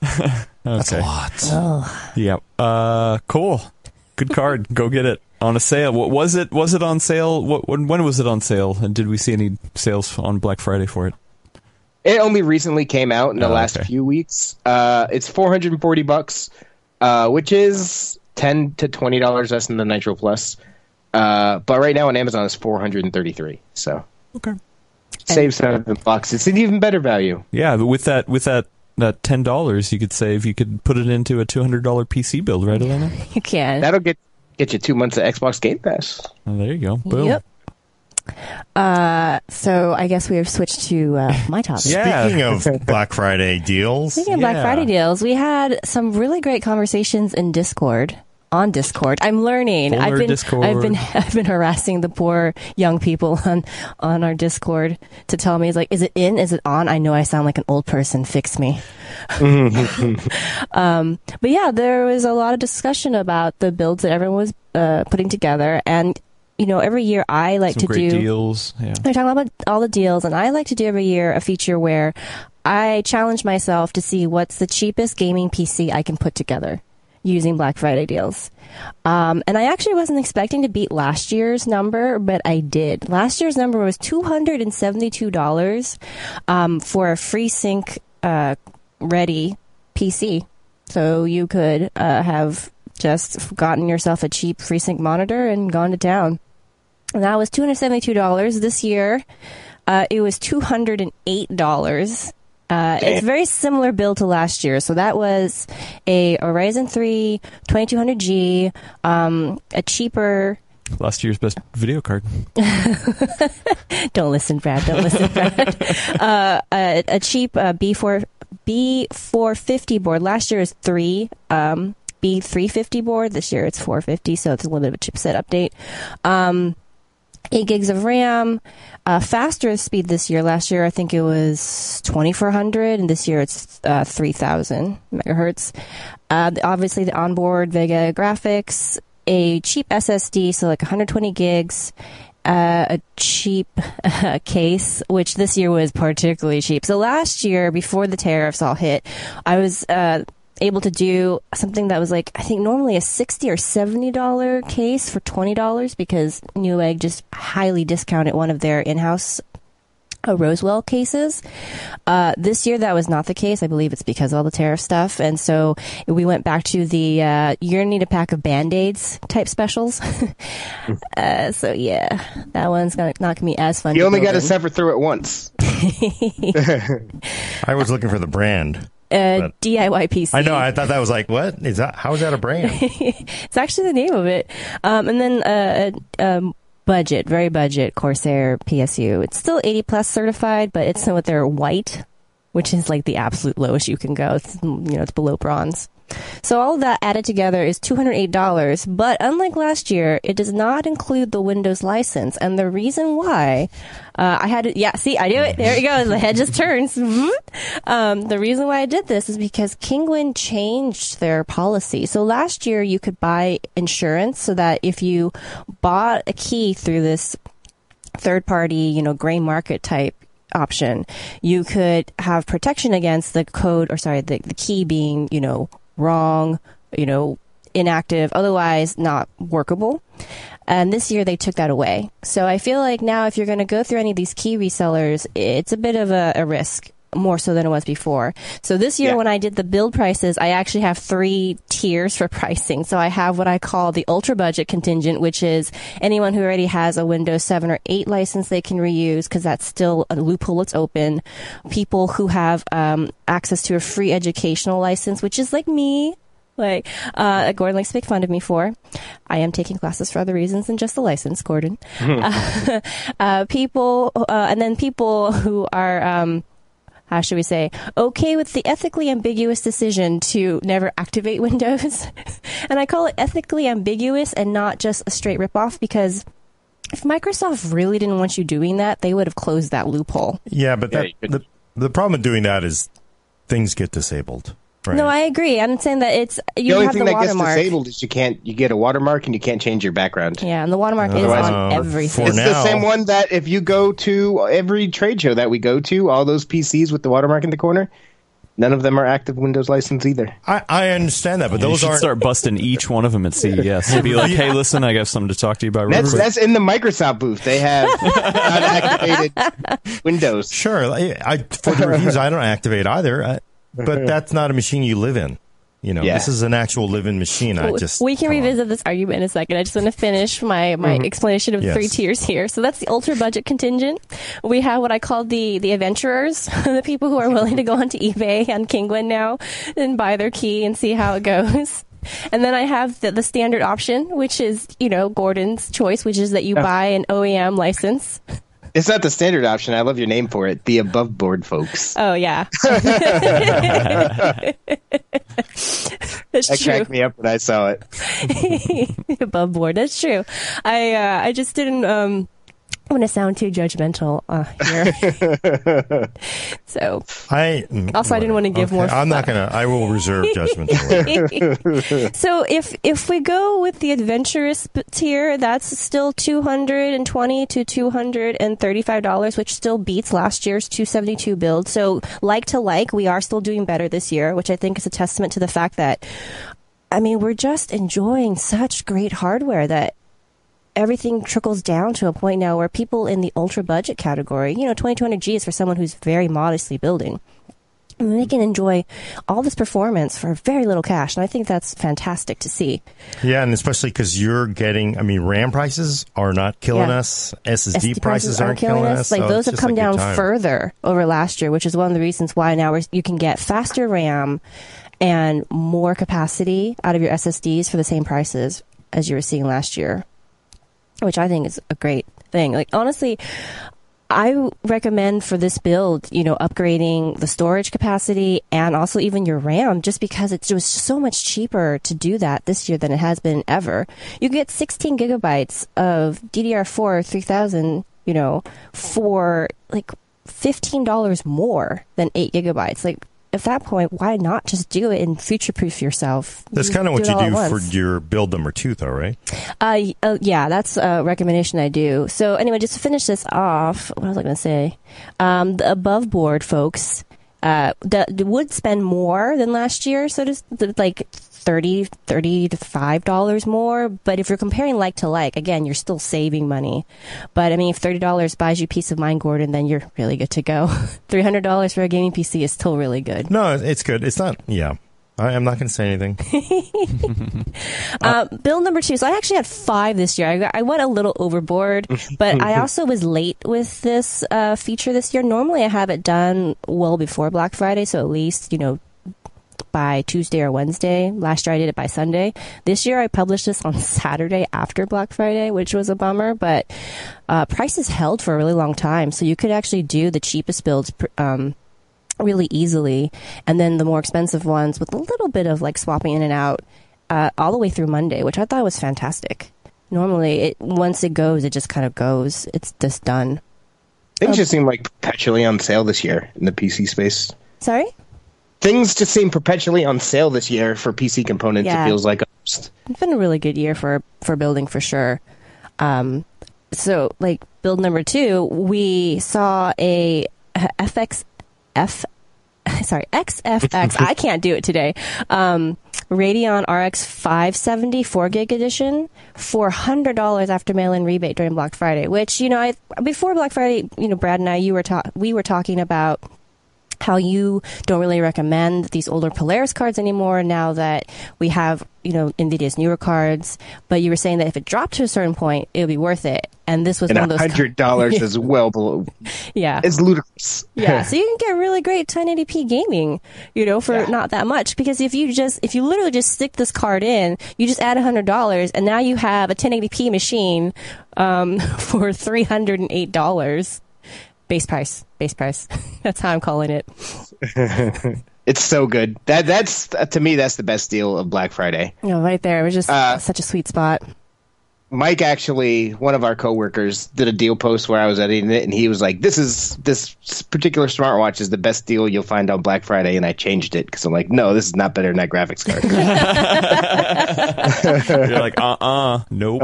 [LAUGHS] that's a okay. lot. Yeah. Uh, cool. Good card. [LAUGHS] Go get it on a sale. What was it? Was it on sale? What, when, when was it on sale? And did we see any sales on Black Friday for it? It only recently came out in the Oh, last okay. few weeks. Uh, it's 440 bucks, uh, which is 10 to 20 dollars less than the Nitro Plus. Uh, but right now on Amazon it's 433. So Okay. save seven bucks. It's an even better value. Yeah, but with that, with that, that ten dollars, you could save. You could put it into a two hundred dollar PC build, right, Alaina? [LAUGHS] You can. That'll get get you two months of Xbox Game Pass. Oh, there you go. Boom. Yep. Uh, so I guess we have switched to uh, my [LAUGHS] topic. Yeah. Speaking of [LAUGHS] Black Friday deals, Speaking of Black Friday deals, we had some really great conversations in Discord. On Discord, I'm learning. Full I've been Discord. I've [LAUGHS] been I've been harassing the poor young people on on our Discord to tell me, "Is like, is it in? Is it on?" I know I sound like an old person. Fix me. um, but yeah, there was a lot of discussion about the builds that everyone was uh, putting together, and you know, every year I like Some to great do deals. Yeah. they're talking about all the deals, and I like to do every year a feature where I challenge myself to see what's the cheapest gaming PC I can put together using Black Friday deals. Um, and I actually wasn't expecting to beat last year's number, but I did. Last year's number was $272 um, for a FreeSync uh, ready PC. So you could uh, have just gotten yourself a cheap FreeSync monitor and gone to town. And that was $272 this year. Uh, it was $208. Uh, it's very similar build to last year. So that was a, a Ryzen 3 2200G, um, a cheaper. Last year's best video card. [LAUGHS] Don't listen, Brad. Don't listen, Brad. [LAUGHS] uh, a, a cheap uh, B4 B450 board. Last year is three. Um, B350 board. This year it's 450, so it's a little bit of a chipset update. Um, 8 gigs of RAM, uh, faster speed this year. Last year, I think it was 2400, and this year it's uh, 3000 megahertz. Uh, obviously, the onboard Vega graphics, a cheap SSD, so like 120 gigs, uh, a cheap [LAUGHS] case, which this year was particularly cheap. So last year, before the tariffs all hit, I was uh, able to do something that was like I think normally a sixty or seventy dollar case for twenty dollars because Newegg just highly discounted one of their in-house uh, Rosewill cases. Uh, this year that was not the case. I believe it's because of all the tariff stuff, and so we went back to the uh, you're gonna need a pack of band-aids type specials. [LAUGHS] [LAUGHS] uh, so yeah, that one's gonna not gonna be as fun. You only got to in. suffer through it once. [LAUGHS] I was looking for the brand. Uh, DIY PC. I know. I thought that was like, what is that? How is that a brand? [LAUGHS] It's actually the name of it. Um, and then uh, uh, um, budget, very budget Corsair PSU. It's still 80 plus certified, but it's with their white, which is like the absolute lowest you can go. It's, you know, it's below bronze. So all of that added together is $208, but unlike last year, it does not include the Windows license. And the reason why, uh, I had to, yeah, see, I do it. There you go. The head just [LAUGHS] turns. Um, the reason why I did this is because Kinguin changed their policy. So last year you could buy insurance so that if you bought a key through this third party, you know, gray market type option, you could have protection against the code or sorry, the, the key being, you know, wrong, you know, inactive, otherwise not workable. And this year they took that away. So I feel like now if you're going to go through any of these key resellers, it's a bit of a, a risk more so than it was before. So this year Yeah. when I did the build prices, I actually have three tiers for [LAUGHS] pricing. So I have what I call the ultra budget contingent, which is anyone who already has a Windows 7 or 8 license they can reuse because that's still a loophole that's open. People who have um, access to a free educational license, which is like me, like uh, Gordon likes to make fun of me for. I am taking classes for other reasons than just the license, Gordon. uh, [LAUGHS] [LAUGHS] uh, people, uh, and then people who are. Um, how should we say, okay with the ethically ambiguous decision to never activate [LAUGHS] Windows. and I call it ethically ambiguous and not just a straight ripoff because if Microsoft really didn't want you doing that, they would have closed that loophole. Yeah, but that, you could- the, the problem with doing that is things get disabled. Right? No, I agree. I'm saying that it's The you only have thing the that gets watermark. disabled is you can't you get a watermark and you can't change your background. Yeah, and the watermark is on Uh, everything. It's now- the same one that if you go to every trade show that we go to, all those PCs with the watermark in the corner, none of them are active Windows license either. I, I understand that, but you those should aren't. start busting each one of them at CES. And be [LAUGHS] like, hey, listen, I got something to talk to you about. Real That's that's in the Microsoft booth. They have [LAUGHS] unactivated Windows. Sure, I, I for the reviews, I don't activate either. I, but [LAUGHS] that's not a machine you live in. You know, Yeah. this is an actual live-in machine. I just we can come on. revisit this argument in a second. I just want to finish my, my mm-hmm. explanation of the Yes. three tiers here. So that's the ultra budget contingent. We have what I call the the adventurers, [LAUGHS] the people who are willing to go onto eBay and Kinguin now and buy their key and see how it goes. And then I have the, the standard option, which is you know Gordon's choice, which is that you buy an OEM license. [LAUGHS] It's not the standard option. I love your name for it. The above board folks. Oh yeah, [LAUGHS] that's That true. cracked me up when I saw it. [LAUGHS] above board. That's true. I uh, I just didn't um want to sound too judgmental uh, here. [LAUGHS] so I Also, I didn't want to give more I'm not gonna. I will reserve judgment. [LAUGHS] So if if we go with the adventurous b- tier, that's still two hundred and twenty to two hundred and thirty five dollars, which still beats last year's two seventy two build. So like to like, we are still doing better this year, which I think is a testament to the fact that. I mean, we're just enjoying such great hardware that everything trickles down to a point now where people in the ultra budget category, you know, 2200G is for someone who's very modestly building. And they can enjoy all this performance for very little cash, and I think that's fantastic to see. Yeah, and especially because you're getting. I mean, RAM prices are not killing Yeah. us. SSD, prices aren't killing us. Like so those have come down further over last year, which is one of the reasons why now we're, you can get faster RAM and more capacity out of your SSDs for the same prices as you were seeing last year, which I think is a great thing. Like honestly, I recommend for this build, you know, upgrading the storage capacity and also even your RAM, just because it's just so much cheaper to do that this year than it has been ever. You get 16 gigabytes of DDR4 3000, you know, for like $15 more than 8 gigabytes. Like, at that point, why not just do it and future proof yourself? That's kind of what you do for your build number two, though, right? Uh, uh, yeah, that's a recommendation I do. So anyway, just to finish this off, what was I going to say? Um, the above board folks, uh, the, would spend more than last year, so just like 30 30 to five dollars more. But if you're comparing like to like, again, you're still saving money. But I mean, if thirty dollars buys you peace of mind, Gordon, then you're really good to go. [LAUGHS] Three hundred dollars for a gaming PC is still really good. No, it's good. It's not. Yeah, I, I'm not going to say anything. [LAUGHS] Uh, build number two. So I actually had five this year. I, I went a little overboard, [LAUGHS] but I also was late with this uh, feature this year. Normally, I have it done well before Black Friday, so at least you know by Tuesday or Wednesday. Last year, I did it by Sunday. This year, I published this on [LAUGHS] Saturday after Black Friday, which was a bummer. But uh, prices held for a really long time, so you could actually do the cheapest builds. Um, really easily and then the more expensive ones with a little bit of like swapping in and out uh, all the way through monday which i thought was fantastic normally it once it goes it just kind of goes it's just done Things just seem like perpetually on sale this year in the PC space. sorry Things just seem perpetually on sale this year for PC components. Yeah. It feels like it's been a really good year for for building for sure um so like build number two we saw a fx f [LAUGHS] sorry xfx [LAUGHS] i can't do it today um radeon rx 570 4 gig edition for $100 after mail-in rebate during black friday which you know i before black friday you know brad and i you were ta- we were talking about how you don't really recommend these older Polaris cards anymore now that we have, you know, NVIDIA's newer cards. But you were saying that if it dropped to a certain point, it would be worth it. And this was And one of those. hundred dollars is [LAUGHS] well below. [LAUGHS] yeah. It's ludicrous. [LAUGHS] Yeah, so you can get really great 1080p gaming, you know, for Yeah. not that much. Because if you just, if you literally just stick this card in, you just add $100 and now you have a 1080p machine, um, for $308. Base price. Base price. [LAUGHS] That's how I'm calling it. [LAUGHS] It's so good. That that's to me that's the best deal of Black Friday. You know, right there. It was just Uh, such a sweet spot. Mike actually, one of our coworkers, did a deal post where I was editing it, and he was like, "This is this particular smartwatch is the best deal you'll find on Black Friday," and I changed it because I'm like, "No, this is not better than that graphics card." [LAUGHS] You're like, uh uh nope.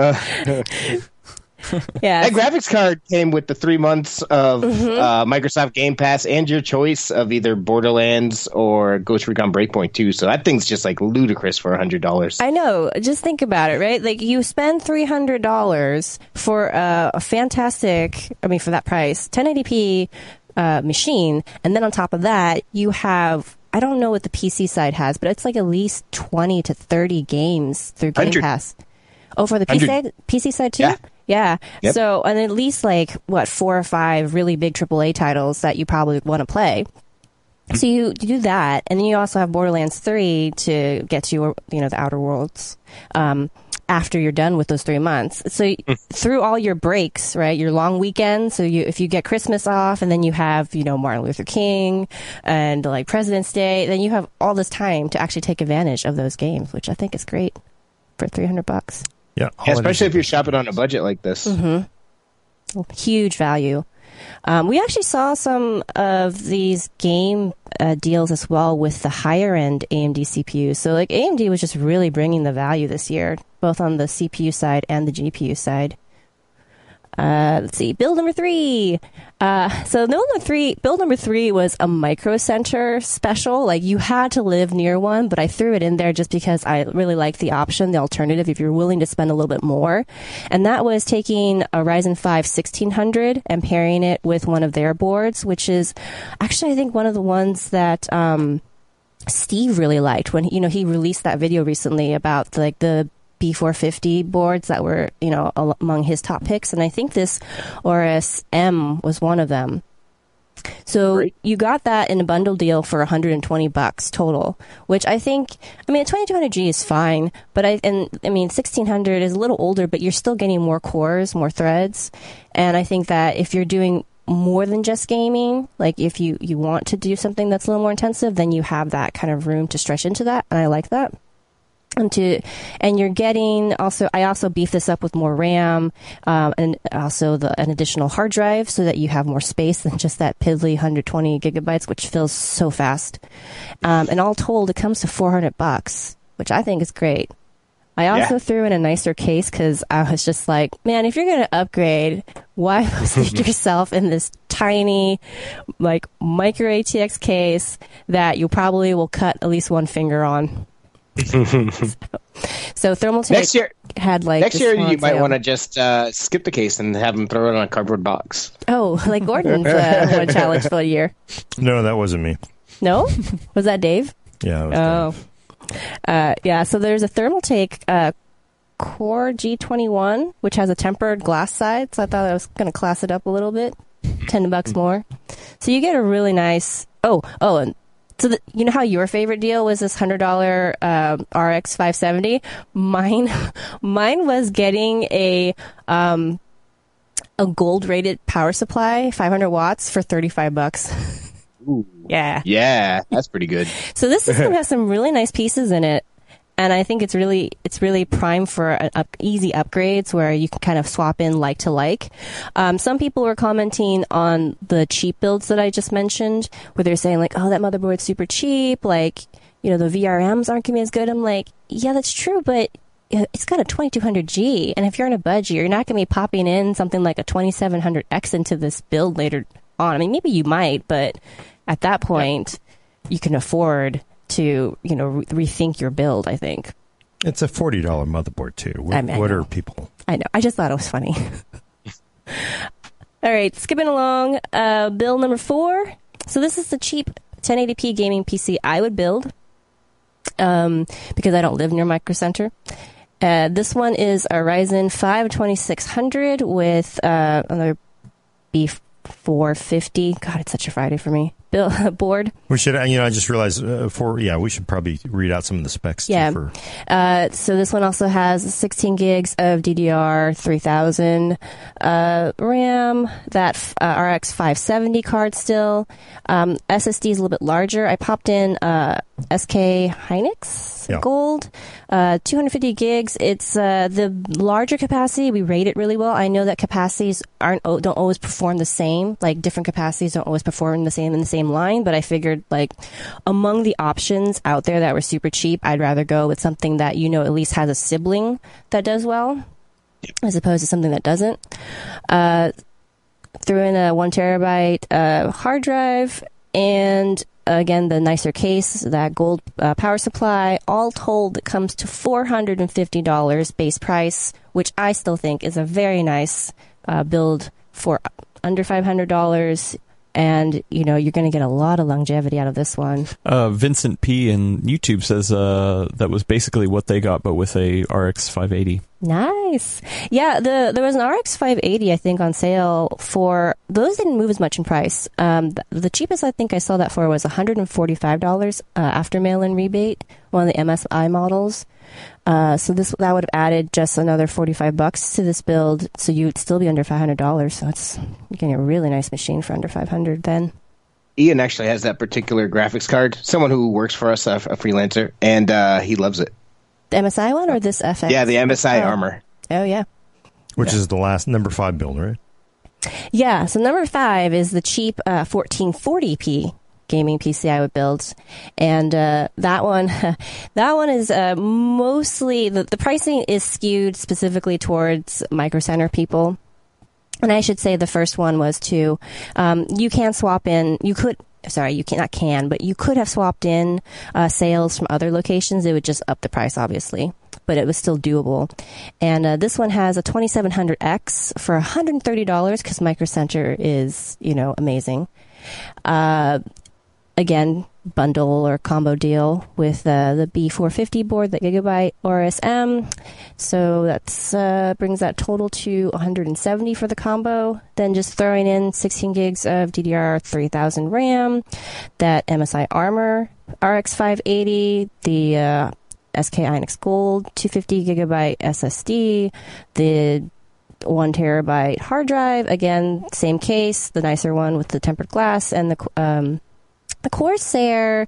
[LAUGHS] Yeah. that graphics card came with the three months of uh, Microsoft Game Pass and your choice of either Borderlands or Ghost Recon Breakpoint 2. So that thing's just like ludicrous for hundred dollars. I know. Just think about it, right? Like you spend three hundred dollars for a, a fantastic. I mean, for that price, 1080p uh, machine, and then on top of that, you have. I don't know what the PC side has, but it's like at least twenty to thirty games through Game 100. Pass. Oh, for the PC 100. side, PC side too. Yeah. Yeah. Yep. So, and at least like what four or five really big AAA titles that you probably want to play. So you, you do that, and then you also have Borderlands three to get to your, you know the Outer Worlds um, after you're done with those three months. So y- through all your breaks, right, your long weekends. So you if you get Christmas off, and then you have you know Martin Luther King and like President's Day, then you have all this time to actually take advantage of those games, which I think is great for three hundred bucks. Yeah, Yeah, especially if you're shopping on a budget like this. huge value. Um, we actually saw some of these game uh, deals as well with the higher end AMD CPUs. So, like AMD was just really bringing the value this year, both on the CPU side and the GPU side. Uh, let's see, build number three. Uh, so build number three, build number three was a micro center special. Like you had to live near one, but I threw it in there just because I really liked the option, the alternative, if you're willing to spend a little bit more. And that was taking a Ryzen 5 1600 and pairing it with one of their boards, which is actually, I think, one of the ones that, um, Steve really liked when you know he released that video recently about like the B450 boards that were you know among his top picks, and I think this Aorus M was one of them. So Great. you got that in a bundle deal for 120 bucks total, which I think, I mean, a 2200G is fine, but I, and I mean, 1600 is a little older, but you're still getting more cores, more threads. And I think that if you're doing more than just gaming, like if you, you want to do something that's a little more intensive, then you have that kind of room to stretch into that. And I like that and to and you're getting also I also beef this up with more RAM um, and also the an additional hard drive so that you have more space than just that piddly 120 gigabytes which fills so fast um, and all told it comes to 400 bucks which I think is great I also Yeah. threw in a nicer case because I was just like, man, if you're going to upgrade, why [LAUGHS] stick [LAUGHS] yourself in this tiny, like, micro ATX case that you probably will cut at least one finger on? So thermal tape Next year, had like next year you might want to just uh, skip the case and have them throw it on a cardboard box. Oh, like Gordon's uh, [LAUGHS] one challenge for a year. No, that wasn't me. No, was that Dave? Yeah. It was Oh, uh, yeah. So there's a Thermaltake uh, Core G21, which has a tempered glass side. So I thought I was going to class it up a little bit, ten bucks more. So you get a really nice. Oh, oh, and so the, you know how your favorite deal was this hundred dollar um, RX 570. Mine, [LAUGHS] mine was getting a. Um, a gold rated power supply, 500 watts for 35 bucks. [LAUGHS] yeah. Yeah, that's pretty good. So this system has some really nice pieces in it, and I think it's really it's really prime for up, easy upgrades where you can kind of swap in like to like. Um, some people were commenting on the cheap builds that I just mentioned, where they're saying like, "Oh, that motherboard's super cheap," like you know the VRMs aren't gonna be as good. I'm like, yeah, that's true, but it's got a 2200G, and if you're on a budget, you're not going to be popping in something like a 2700X into this build later on. I mean, maybe you might, but at that point, you can afford to, you know, re- rethink your build. I think. It's a forty dollar motherboard too. What, I mean, what know. are people? I know. I just thought it was funny. [LAUGHS] All right, skipping along. Uh, bill number four. So this is the cheap 1080p gaming PC I would build um, because I don't live near Micro Center. Uh, this one is a Ryzen 5 2600 with uh, another B450. God, it's such a Friday for me. Bill, [LAUGHS] board. We should, you know, I just realized uh, for yeah, we should probably read out some of the specs. Yeah. for, Uh, so this one also has 16 gigs of DDR 3000 uh, RAM, that uh, RX 570 card still. Um, SSD is a little bit larger. I popped in uh, SK Hynix Yeah. Gold, uh, 250 gigs. It's uh, the larger capacity. We rate it really well. I know that capacities aren't don't always perform the same. Like different capacities don't always perform the same in the same line. But I figured like among the options out there that were super cheap, I'd rather go with something that you know at least has a sibling that does well, as opposed to something that doesn't. Uh, threw in a one terabyte uh, hard drive and again the nicer case that gold uh, power supply all told it comes to $450 base price which i still think is a very nice uh, build for under $500 and you know you're going to get a lot of longevity out of this one Uh, Vincent P in YouTube says uh, that was basically what they got, but with a RX 580. Nice. Yeah, the there was an RX 580 I think on sale for those didn't move as much in price. Um, the, the cheapest I think I saw that for was 145 dollars uh, after mail-in rebate, one of the MSI models. Uh, so this that would have added just another 45 bucks to this build, so you'd still be under 500 dollars. So it's getting a really nice machine for under 500 then. Ian actually has that particular graphics card. Someone who works for us, a, a freelancer, and uh, he loves it. The MSI one or this FX? Yeah, the MSI Oh. armor. Oh yeah. which is the last number five build, right? Yeah, so number five is the cheap uh, 1440p gaming PC I would build, and uh, that one, [LAUGHS] that one is uh, mostly the, the pricing is skewed specifically towards Micro Center people. And I should say the first one was to, um, you can swap in, you could, sorry, you cannot can, but you could have swapped in uh, sales from other locations. It would just up the price, obviously, but it was still doable. And uh, this one has a 2700X for $130 because Micro Center is, you know, amazing. Uh, again, bundle or combo deal with uh, the B450 board, the Gigabyte Aorus M. So that uh, brings that total to 170 for the combo. Then just throwing in 16 gigs of DDR 3000 RAM, that MSI Armor RX 580, the uh, SK Hynix Gold 250 gigabyte SSD, the one terabyte hard drive. Again, same case, the nicer one with the tempered glass, and the um, the Corsair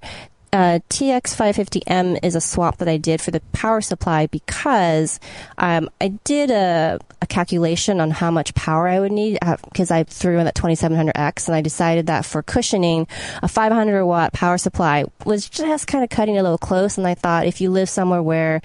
uh, TX550M is a swap that I did for the power supply because um, I did a, a calculation on how much power I would need because I threw in that 2700X and I decided that for cushioning, a 500 watt power supply was just kind of cutting a little close. And I thought if you live somewhere where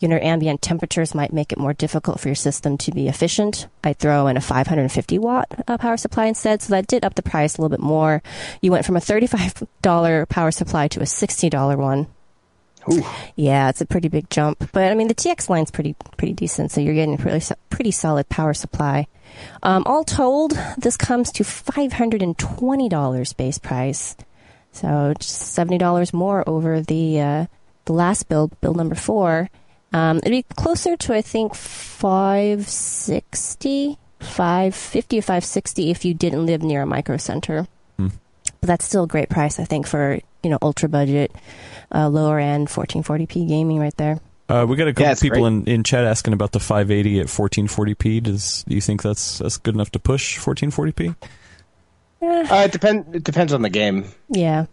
you know ambient temperatures might make it more difficult for your system to be efficient, I throw in a 550 watt uh, power supply instead. So that did up the price a little bit more. You went from a $35 power supply to a $60 one. Ooh. Yeah, it's a pretty big jump. But I mean, the TX line's pretty pretty decent, so you're getting a pretty, pretty solid power supply. Um, all told, this comes to $520 base price. So just $70 more over the uh, the last build, build number four. Um, it'd be closer to, I think, 560 550 or 560 if you didn't live near a micro center. Hmm. But that's still a great price, I think, for you know ultra budget, uh, lower end 1440p gaming right there. Uh, we got a couple Yeah, people great. in, in chat asking about the 580 at 1440p. Does do you think that's that's good enough to push 1440p? Uh, it depend. It depends on the game. Yeah.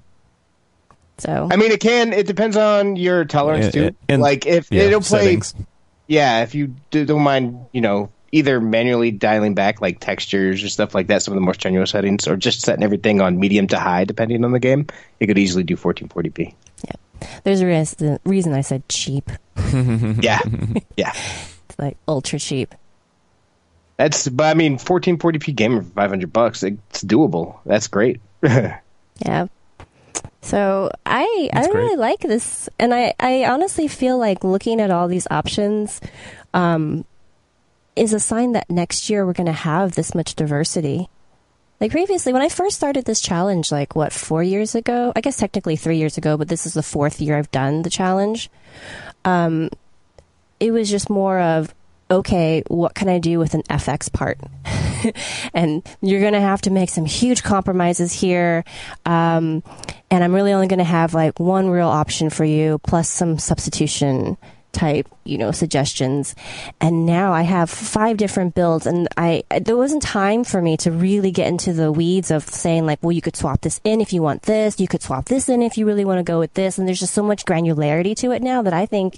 So I mean, it can. It depends on your tolerance And- too. and- like if Yeah, it'll play. settings. Yeah, if you do, don't mind, you know, either manually dialing back like textures or stuff like that, some of the more strenuous settings, or just setting everything on medium to high, depending on the game, you could easily do 1440p. Yeah. There's a reason, reason I said cheap. [LAUGHS] yeah, [LAUGHS] yeah. It's like ultra cheap. That's. But I mean, 1440p gamer for 500 bucks, it's doable. That's great. [LAUGHS] Yeah. So I That's I great. really like this, and I I honestly feel like looking at all these options, um, is a sign that next year we're going to have this much diversity. Like previously, when I first started this challenge, like what, four years ago? I guess technically three years ago, but this is the fourth year I've done the challenge. Um, it was just more of, okay, what can I do with an FX part? [LAUGHS] and you're going to have to make some huge compromises here. Um, and I'm really only going to have like one real option for you, plus some substitution type, you know, suggestions. And now I have five different builds and I, there wasn't time for me to really get into the weeds of saying like, well, you could swap this in if you want this. You could swap this in if you really want to go with this. And there's just so much granularity to it now that I think,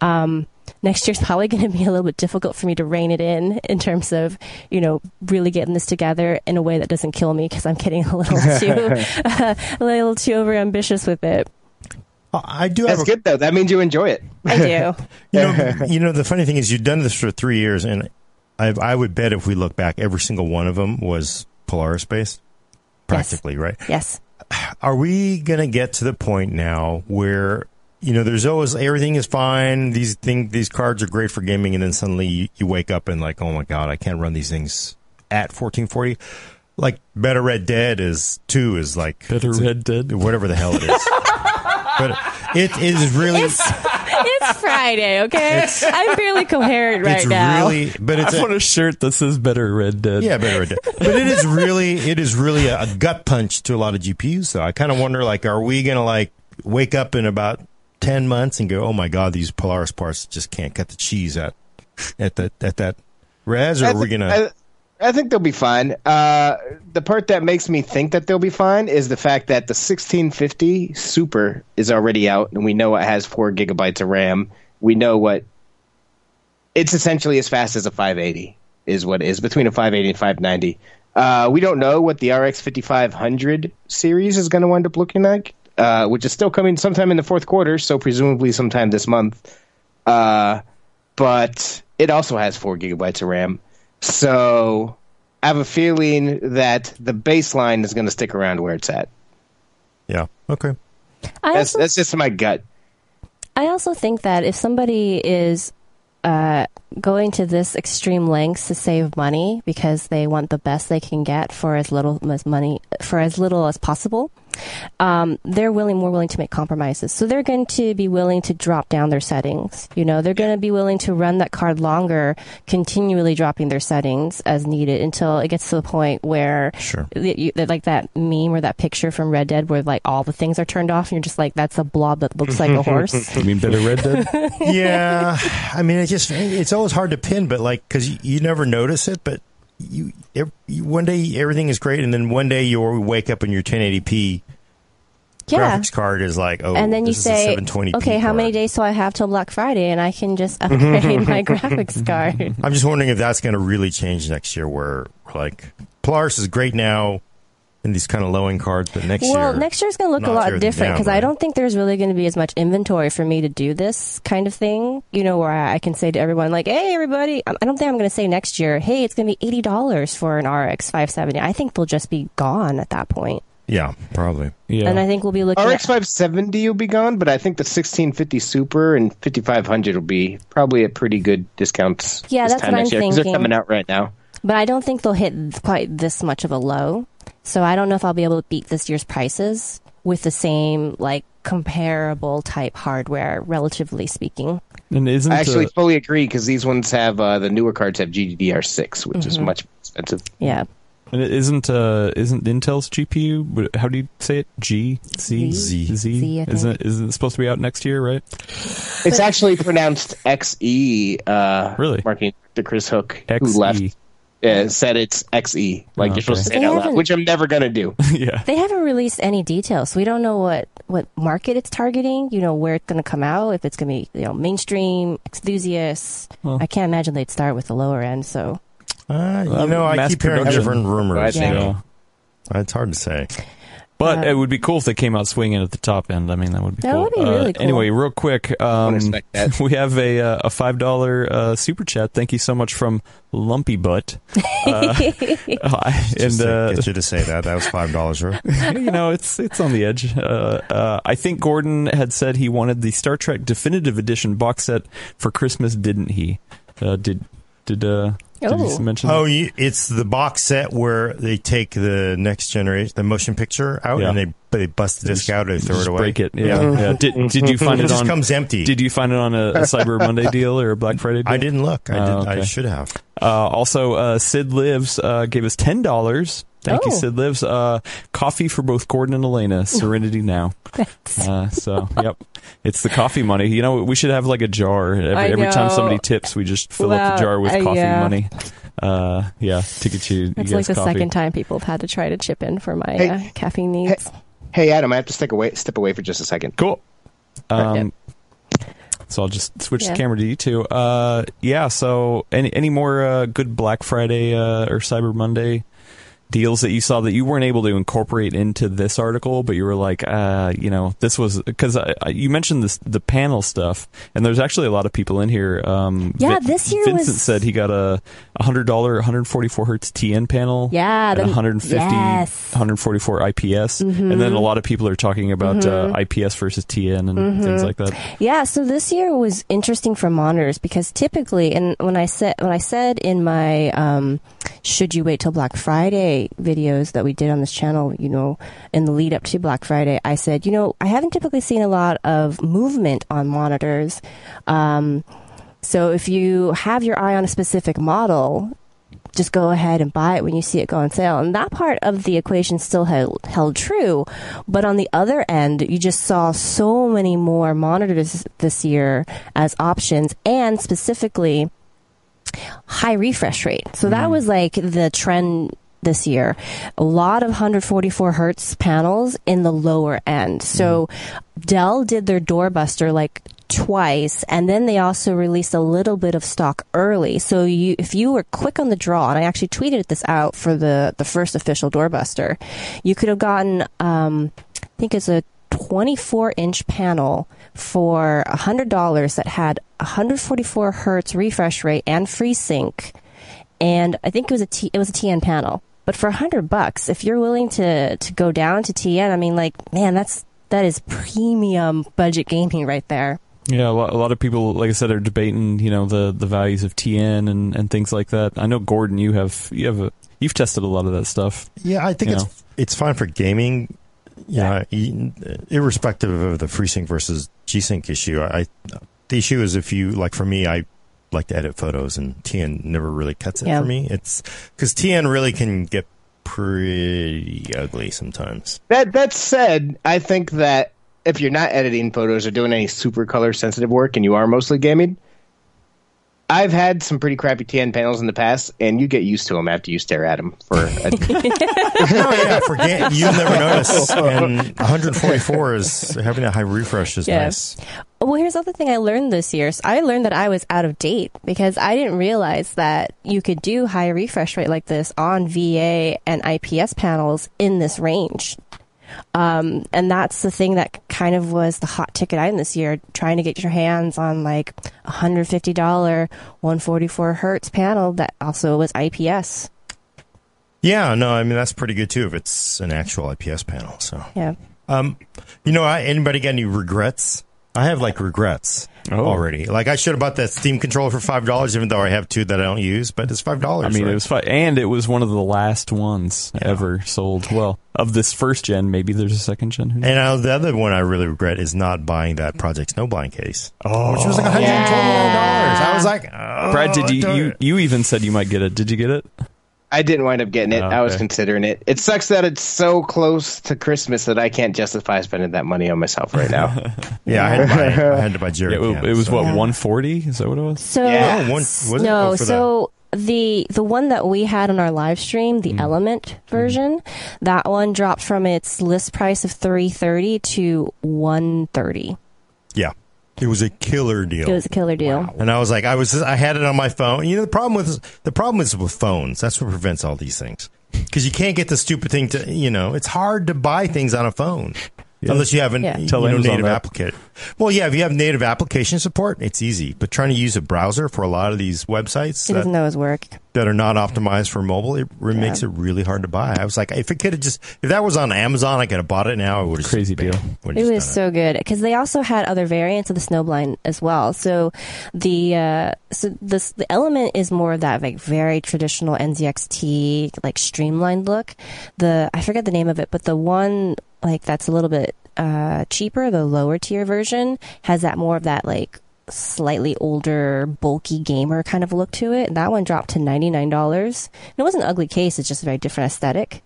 um, next year's [LAUGHS] probably going to be a little bit difficult for me to rein it in in terms of you know really getting this together in a way that doesn't kill me because I'm getting a little [LAUGHS] too [LAUGHS] a little too over ambitious with it. I do. That's a, good though. That means you enjoy it. I do. [LAUGHS] You know, you know, the funny thing is, you've done this for three years, and I, I would bet if we look back, every single one of them was Polaris based, practically, right? yes. Are we going to get to the point now where you know, there's always everything is fine. These thing, these cards are great for gaming, and then suddenly you, you wake up and like, oh my god, I can't run these things at 1440. Like Better Red Dead is two is like Better it's a- Red Dead? whatever the hell it is. [LAUGHS] but it is really It's it's Friday, okay? I'm barely coherent right it's now. really, but it's I a, want a shirt that says "Better Red Dead." Yeah, better Red Dead. But it is really, it is really a, a gut punch to a lot of GPUs. So I kind of wonder, like, are we going to like wake up in about ten months and go, oh my god, these Polaris parts just can't cut the cheese at at that at that res, or are we gonna? I, I think they'll be fine. Uh, the part that makes me think that they'll be fine is the fact that the 1650 Super is already out, and we know it has four gigabytes of RAM. We know what it's essentially as fast as a 580 is what it is between a 580 and 590. Uh, we don't know what the RX 5500 series is going to wind up looking like, uh, which is still coming sometime in the fourth quarter, so presumably sometime this month. Uh, but it also has four gigabytes of RAM. So I have a feeling that the baseline is going to stick around where it's at. yeah. Okay. I That's also, that's just my gut. I also think that if somebody is uh, going to this extreme lengths to save money because they want the best they can get for as little as money for as little as possible, um, they're willing more willing to make compromises. So they're going to be willing to drop down their settings. You know, they're going to be willing to run that card longer, continually dropping their settings as needed until it gets to the point where Sure. you, like that meme or that picture from Red Dead where like all the things are turned off and you're just like that's a blob that looks like a [LAUGHS] horse. You mean Better Red Dead? [LAUGHS] Yeah. I mean, it just it's always hard to pin, but like because you, you never notice it, but you, ev you one day everything is great, and then one day you wake up and your 1080p yeah. graphics card is like, oh, and then you is say, 720p okay, how many days do I have till Black Friday, and I can just [LAUGHS] mhm. upgrade my graphics card. I'm just wondering if that's going to really change next year. Where like Polaris is great now in these kind of low end cards, but next Well, year, next year's going to look a lot different down, because I don't think there's really going to be as much inventory for me to do this kind of thing. You know, where I I can say to everyone, like, "Hey, everybody!" I I don't think I'm going to say next year, "Hey, it's going to be eighty dollars for an RX 570." I think they'll just be gone at that point, yeah, probably. Yeah. and I think we'll be looking. RX at, 570 will be gone, but I think the 1650 Super and 5500 will be probably at pretty good discounts. Yeah, this that's time what next I'm year, 'cause They're coming out right now. but I don't think they'll hit quite this much of a low. So I don't know if I'll be able to beat this year's prices with the same like comparable type hardware, relatively speaking. and isn't I actually uh, fully agree because these ones have uh, the newer cards have GDDR6, which is much more expensive. Yeah. and it isn't uh, isn't Intel's GPU? How do you say it? G C Z. Z. Z, I think. Isn't it, isn't it supposed to be out next year? Right? It's actually pronounced XE. Uh, Really? Marking the Chris Hook, XE. who left, uh, said it's XE. Like Oh, you're supposed to say it They out loud, which I'm never gonna do. [LAUGHS] yeah. They haven't released any details, so we don't know what, what market it's targeting. You know where it's going to come out. If it's going to be you know mainstream enthusiasts. Well. I can't imagine they'd start with the lower end. So Uh, you Well, know, I mass keep hearing different rumors. Right. you know. It's hard to say. But Uh, it would be cool if they came out swinging at the top end. I mean, that would be That cool. would be Uh, really cool. Anyway, real quick, um, [LAUGHS] we have a uh, a five dollar uh, super chat. Thank you so much from Lumpy Butt. Uh, [LAUGHS] [LAUGHS] and Just to uh, get you to say that. That was five dollars. you know, it's it's on the edge. Uh, uh, I think Gordon had said he wanted the Star Trek Definitive Edition box set for Christmas, didn't he? Uh, did did uh, you Oh. mention? Oh, you, it's the box set where they take the next generation, the motion picture out, Yeah. and they they bust the disc out and Just throw it away. break it. Yeah. yeah. Did, did you find [LAUGHS] It it just on? comes empty. Did you find it on a, a Cyber Monday deal or a Black Friday deal? I didn't look. I Oh, did. I should have. Uh, also, uh, Sid Lives uh, gave us ten dollars. Thank you, Oh. Sid Lives. Uh, coffee for both Gordon and Alaina. [LAUGHS] Serenity now. Uh, so, yep, it's the coffee money. You know, we should have like a jar every, every time somebody tips. We just fill up the jar with uh, coffee yeah. money. Uh, yeah, to get you. you like the coffee. second time people have had to try to chip in for my Hey. uh, caffeine needs. Hey, Adam, I have to stick away, step away for just a second. Cool. Um, Yep. So I'll just switch Yeah. the camera to you two. Uh, yeah. So any any more uh, good Black Friday uh, or Cyber Monday deals that you saw that you weren't able to incorporate into this article, but you were like, uh, you know, this was because you mentioned this the panel stuff, and there's actually a lot of people in here. Um, Yeah, this year Vincent was- said he got a hundred dollar, 144 hertz TN panel. Yeah, the- 150, yes. 144 IPS, and then a lot of people are talking about uh, IPS versus TN and things like that. Yeah, so this year was interesting for monitors because typically, and when I said when I said in my um, "Should you wait till Black Friday" videos that we did on this channel, you know, in the lead up to Black Friday, I said, you know, I haven't typically seen a lot of movement on monitors. Um, so if you have your eye on a specific model, just go ahead and buy it when you see it go on sale. And that part of the equation still held, held true. But on the other end, you just saw so many more monitors this year as options and specifically high refresh rate. So that was like the trend this year. A lot of 144 hertz panels in the lower end. So Dell did their doorbuster like twice and then they also released a little bit of stock early. So you if you were quick on the draw and I actually tweeted this out for the the first official doorbuster, you could have gotten um I think it's a 24 inch panel for $100 that had 144 hertz refresh rate and FreeSync and I think it was a T, it was a TN panel. But for a hundred bucks, if you're willing to to go down to TN, I mean, like, man, that's that is premium budget gaming right there. Yeah, a lot, a lot of people, like I said, are debating, you know, the, the values of TN and, and things like that. I know Gordon, you have you have a, you've tested a lot of that stuff. Yeah, I think You it's know. it's fine for gaming. Yeah, irrespective of the FreeSync versus G-Sync issue. I the issue is if you like for me, I like to edit photos, and TN never really cuts it Yeah. for me. It's because TN really can get pretty ugly sometimes. That that said, I think that if you're not editing photos or doing any super color sensitive work and you are mostly gaming, I've had some pretty crappy TN panels in the past, and you get used to them after you stare at them for. A, [LAUGHS] [LAUGHS] oh yeah, for ga- you never notice. And [LAUGHS] 144 is having a high refresh is Yeah. nice. Well, here's the other thing I learned this year. So I learned that I was out of date because I didn't realize that you could do high refresh rate like this on VA and IPS panels in this range. Um, and that's the thing that kind of was the hot ticket item this year, trying to get your hands on like a $150 144 hertz panel that also was IPS. Yeah, no, I mean that's pretty good too if it's an actual IPS panel. So, Yeah. um, you know, I, anybody got any regrets? I have like regrets Oh. already. Like I should have bought that Steam controller for five dollars, even though I have two that I don't use. But it's five dollars. I mean, right? it was fun, and it was one of the last ones ever sold. Well, of this first gen, maybe there's a second gen. And now the other one I really regret is not buying that Project Snowblind case, oh, which was like one hundred and twenty dollars. I was like, oh, Brad, did oh, you, you you even said you might get it? Did you get it? I didn't wind up getting it. Oh, I was considering it. It sucks that it's so close to Christmas that I can't justify spending that money on myself right now. [LAUGHS] Yeah, I had to buy. I had to buy Jerry. Yeah, it, it was so- what 140. Is that what it was? So Yeah. Oh, one- was it? no, Oh, for so the the one that we had on our live stream, the mm. Element mm-hmm. version, that one dropped from its list price of three thirty to one thirty. Yeah, it was a killer deal. It was a killer deal. And I was like, I was, I had it on my phone. You know, the problem with the problem is with phones. That's what prevents all these things. Because you can't get the stupid thing to, you know, it's hard to buy things on a phone unless you have an, Yeah. you know, native that. application. Well, yeah, if you have native application support, it's easy. But trying to use a browser for a lot of these websites, He that, doesn't know his work. That are not optimized for mobile, it re- makes it really hard to buy. I was like, if it could have just, if that was on Amazon, I could have bought it now. It would have Crazy deal. It was so good because they also had other variants of the snowblind as well. So the uh, so this the element is more of that like very traditional NZXT like streamlined look. The I forget the name of it, but the one like that's a little bit uh, cheaper, the lower tier version has that more of that like slightly older, bulky gamer kind of look to it. That one dropped to ninety nine dollars. It wasn't an ugly case; it's just a very different aesthetic.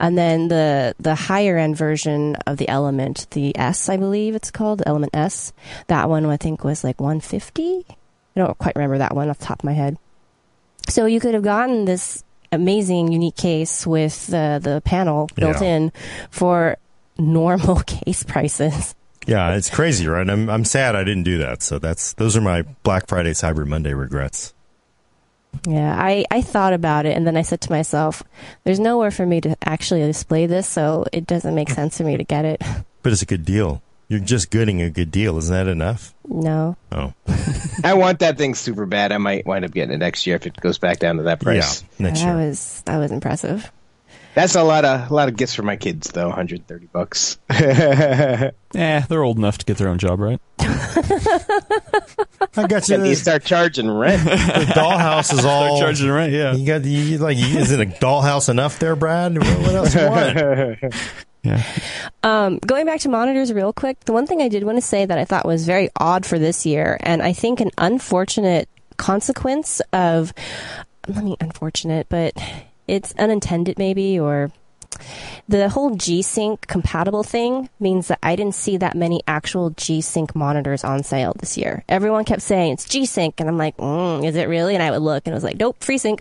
And then the the higher end version of the Element, the S, I believe it's called, the Element S. That one I think was like 150. I don't quite remember that one off the top of my head. So you could have gotten this amazing, unique case with the the panel built Yeah. in for normal [LAUGHS] case prices. Yeah, it's crazy, right? I'm I'm sad I didn't do that. So that's those are my Black Friday, Cyber Monday regrets. Yeah, I, I thought about it and then I said to myself, there's nowhere for me to actually display this, so it doesn't make sense for me to get it. [LAUGHS] But it's a good deal. You're just getting a good deal. Isn't that enough? No. Oh, [LAUGHS] I want that thing super bad. I might wind up getting it next year if it goes back down to that price. yeah, next that year. was that was impressive. That's a lot of a lot of gifts for my kids though. 130 bucks. [LAUGHS] Eh, they're old enough to get their own job, right? I got you. Then you start charging rent. The dollhouse is [LAUGHS] all. Charging rent, yeah. You got you, like, is it a dollhouse enough there, Brad? What what else you want? [LAUGHS] Yeah. Um, going back to monitors real quick, the one thing I did want to say that I thought was very odd for this year, and I think an unfortunate consequence of, I mean, unfortunate, but it's unintended maybe, or the whole G-Sync compatible thing means that I didn't see that many actual G-Sync monitors on sale this year. Everyone kept saying it's G-Sync, and I'm like, mm, is it really? And I would look, and it was like, nope, FreeSync.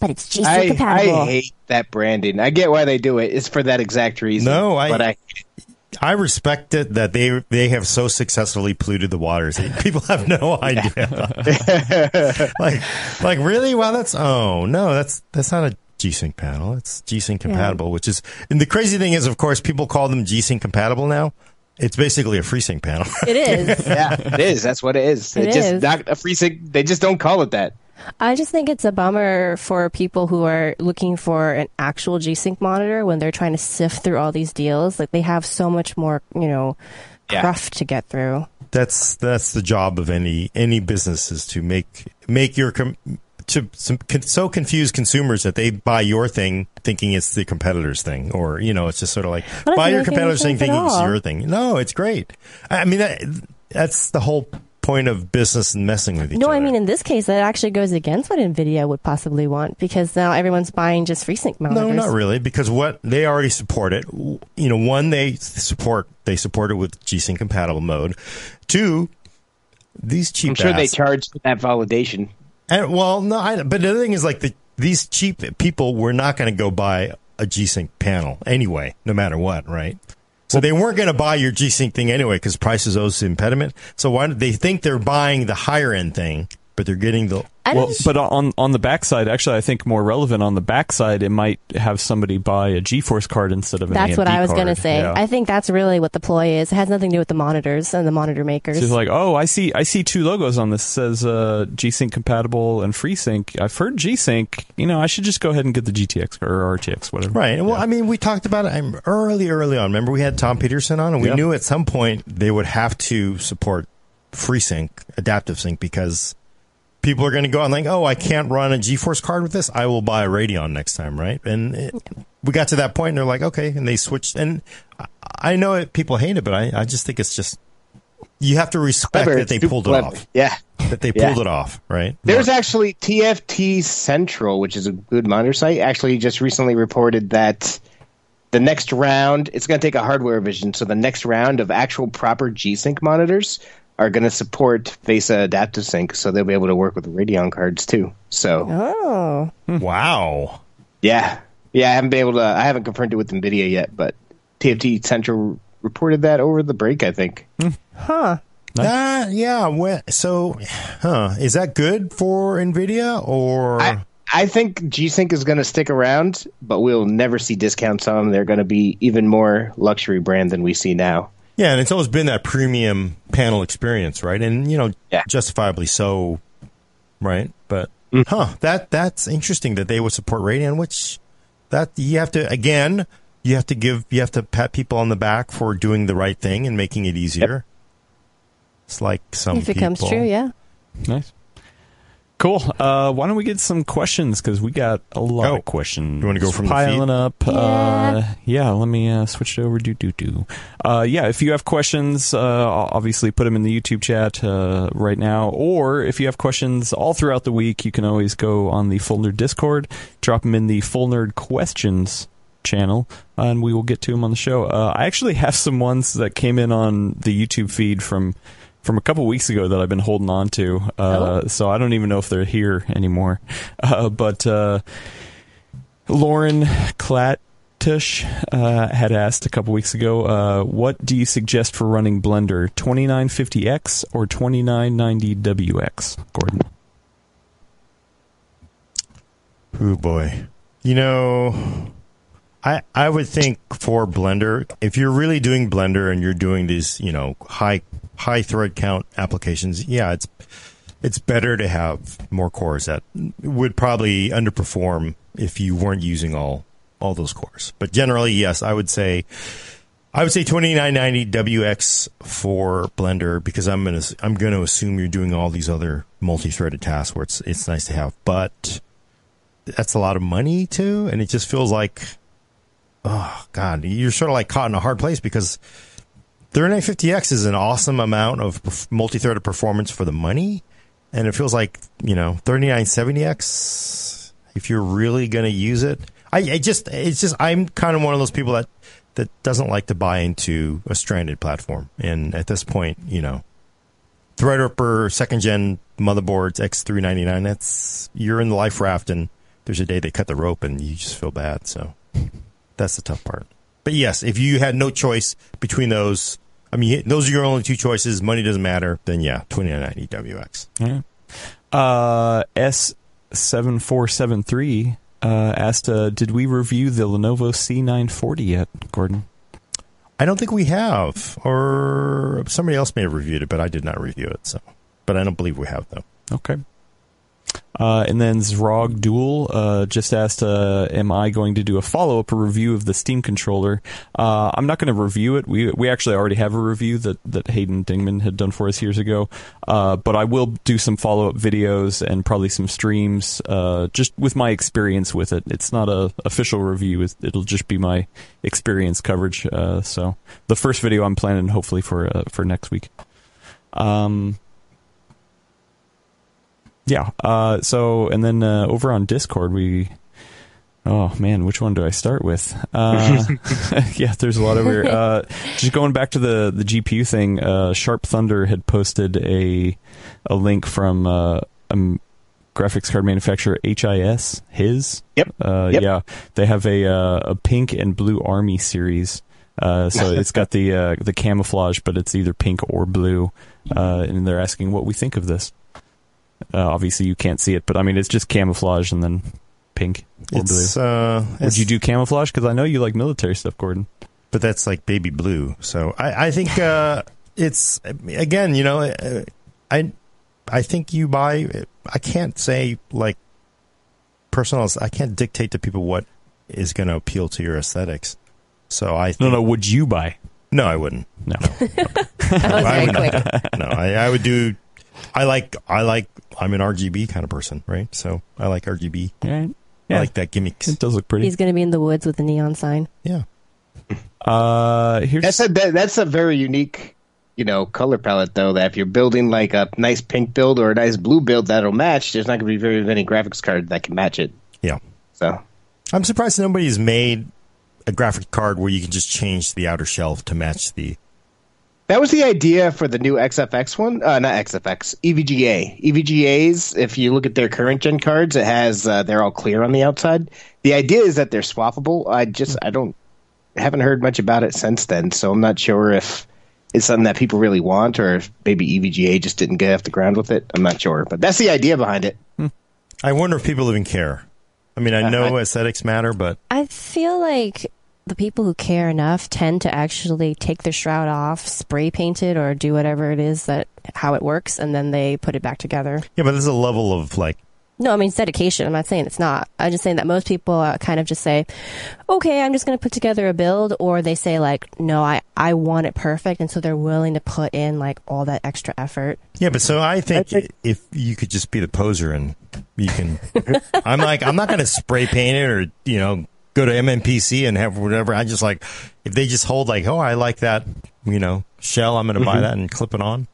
But it's G-Sync I, compatible. I hate that branding. I get why they do it. It's for that exact reason. No, I- But I I respect it that they they have so successfully polluted the waters. People have no [LAUGHS] idea. [LAUGHS] like, like really? Wow, that's oh no, that's that's not a G-Sync panel. It's G-Sync compatible, which is and the crazy thing is, of course, people call them G-Sync compatible now. It's basically a FreeSync panel. It is. [LAUGHS] yeah, it is. That's what it is. It It's just is. not a free sync. They just don't call it that. I just think it's a bummer for people who are looking for an actual G-Sync monitor when they're trying to sift through all these deals. Like they have so much more, you know, Yeah. cruft to get through. that's that's the job of any any business is to make make your com- to some, so confuse consumers that they buy your thing thinking it's the competitor's thing, or you know, it's just sort of like buy your your competitor's thing isn't thinking it's your thing. No, it's great. I mean, that, that's the whole point of business and messing with each No, other. No, I mean in this case that actually goes against what Nvidia would possibly want because now everyone's buying just FreeSync monitors. No, not really, because what they already support it. You know, one they support they support it with G-Sync compatible mode. Two, these cheap. I'm sure they charge for that validation. And well, no, I, but the other thing is like the, these cheap people were not going to go buy a G-Sync panel anyway, no matter what, right? So they weren't going to buy your G-Sync thing anyway because price is always the impediment. So why do they think they're buying the higher end thing, but they're getting the Well, but on on the backside, actually, I think more relevant on the backside, it might have somebody buy a GeForce card instead of an that's what I was going to say. Yeah. I think that's really what the ploy is. It has nothing to do with the monitors and the monitor makers. She's like, oh, I see, I see two logos on this. It says uh, G-Sync compatible and FreeSync. I've heard G-Sync. You know, I should just go ahead and get the GTX or RTX, whatever. Right. Well, Yeah. I mean, we talked about it um, early, early on. Remember, we had Tom Petersen on, and we Yeah. knew at some point they would have to support FreeSync, adaptive sync, because people are going to go on like, oh, I can't run a GeForce card with this. I will buy a Radeon next time, right? And it, we got to that point, and they're like, okay, and they switched. And I- know it, people hate it, but I, I just think it's just you have to respect Clever. that they pulled it off. Yeah. That they Yeah. pulled it off, right? There's actually TFT Central, which is a good monitor site, actually just recently reported that the next round, it's going to take a hardware revision. So the next round of actual proper G-Sync monitors are going to support VESA Adaptive Sync, so they'll be able to work with the Radeon cards too. So oh, wow. yeah, yeah, I haven't been able to, I haven't confirmed it with Nvidia yet, but TFT Central reported that over the break, I think. huh. Ah, yeah. Well, so, huh? Is that good for Nvidia or? I, I think G-Sync is going to stick around, but we'll never see discounts on them. They're going to be even more luxury brand than we see now. Yeah, and it's always been that premium panel experience, right? And you know, Yeah. justifiably so, right? But mm-hmm. Huh. That that's interesting that they would support Radeon, which that you have to again, you have to give you have to pat people on the back for doing the right thing and making it easier. It's like some if it comes true, yeah. Nice. Cool. Uh, why don't we get some questions? Because we got a lot Oh. of questions. You wanna go from the piling feed? up? Uh, yeah. Let me uh, switch it over. Do do do. Uh, yeah. If you have questions, uh, obviously put them in the YouTube chat uh, right now. Or if you have questions all throughout the week, you can always go on the Full Nerd Discord, drop them in the Full Nerd Questions channel, and we will get to them on the show. Uh, I actually have some ones that came in on the YouTube feed from from a couple weeks ago that I've been holding on to. Uh, So I don't even know if they're here anymore. [LAUGHS] Uh, but uh, Lauren Klatush uh, had asked a couple weeks ago, uh, what do you suggest for running Blender, 2950X or 2990WX, Gordon? Oh boy. You know, I I would think for Blender, if you're really doing Blender and you're doing these, you know, high high thread count applications, yeah, it's it's better to have more cores that would probably underperform if you weren't using all all those cores. But generally, yes, I would say I would say 2990 WX for Blender because I'm gonna I'm gonna assume you're doing all these other multi-threaded tasks where it's it's nice to have, but that's a lot of money too, and it just feels like, oh god, you're sort of like caught in a hard place because 3950X is an awesome amount of multi-threaded performance for the money, and it feels like you know 3970X if you're really gonna use it. I, I just it's just I'm kind of one of those people that that doesn't like to buy into a stranded platform, and at this point, you know. Threadripper second gen motherboards X399. That's you're in the life raft, and there's a day they cut the rope, and you just feel bad. So that's the tough part. But yes, if you had no choice between those, I mean, those are your only two choices. Money doesn't matter. Then yeah, 2990 WX. Yeah. Uh, S7473 uh, asked, uh, did we review the Lenovo C940 yet, Gordon? I don't think we have, or somebody else may have reviewed it, but I did not review it. So, but I don't believe we have though. Okay. Uh, and then Zrog Duel uh, just asked, uh, "Am I going to do a follow up review of the Steam controller?" Uh, I'm not going to review it. We we actually already have a review that that Hayden Dingman had done for us years ago. Uh, but I will do some follow up videos and probably some streams, uh, just with my experience with it. It's not a official review. It'll just be my experience coverage. So the first video I'm planning hopefully for for next week. Um, yeah. Uh, so, and then uh, over on Discord, we. Oh man, which one do I start with? Uh, [LAUGHS] [LAUGHS] yeah, there's a lot over here. Uh, just going back to the the GPU thing. Uh, Sharp Thunder had posted a a link from uh, um, graphics card manufacturer HIS. His. Yep. Uh, Yep. Yeah, they have a uh, a pink and blue army series. Uh, so it's got the uh, the camouflage, but it's either pink or blue. Uh, and they're asking what we think of this. Uh, obviously, you can't see it, but I mean, it's just camouflage and then pink or It's blue. uh, Would it's- you do camouflage? Because I know you like military stuff, Gordon. but that's like baby blue. So I, I think uh, it's again, you know, uh, I I think you buy. I can't say like personal. I can't dictate to people what is going to appeal to your aesthetics. So I No, think, no. Would you buy? no, I wouldn't. No. That was [LAUGHS] I would quick. No, I, I would do. I like. I like. I'm an RGB kind of person, right? So I like RGB. All right. I like that gimmicks. It does look pretty. He's going to be in the woods with a neon sign. Yeah. Uh, here's That's a that, that's a very unique, you know, color palette though. That if you're building like a nice pink build or a nice blue build that'll match, there's not going to be very many graphics cards that can match it. Yeah. So I'm surprised nobody's made a graphic card where you can just change the outer shelf to match the. That was the idea for the new XFX one. Uh, not XFX, EVGA. EVGA's. If you look at their current gen cards, it has uh, they're all clear on the outside. The idea is that they're swappable. I just I don't haven't heard much about it since then, so I'm not sure if it's something that people really want or if maybe EVGA just didn't get off the ground with it. I'm not sure, but that's the idea behind it. I wonder if people even care. I mean, I know I- aesthetics matter, but I feel like the people who care enough tend to actually take the shroud off, spray paint it, or do whatever it is that how it works, and then they put it back together. yeah, but there's a level of like No, I mean it's dedication. I'm not saying it's not. I'm just saying that most people uh, kind of just say, "Okay, I'm just going to put together a build," or they say like, "No, I I want it perfect," and so they're willing to put in like all that extra effort. Yeah, but so I think I think- if you could just be the poser and you can, [LAUGHS] I'm like, I'm not going to spray paint it or, you know, go to MMPC and have whatever. I just like, if they just hold like, oh, I like that, you know, shell, I'm going to buy mm-hmm. that and clip it on.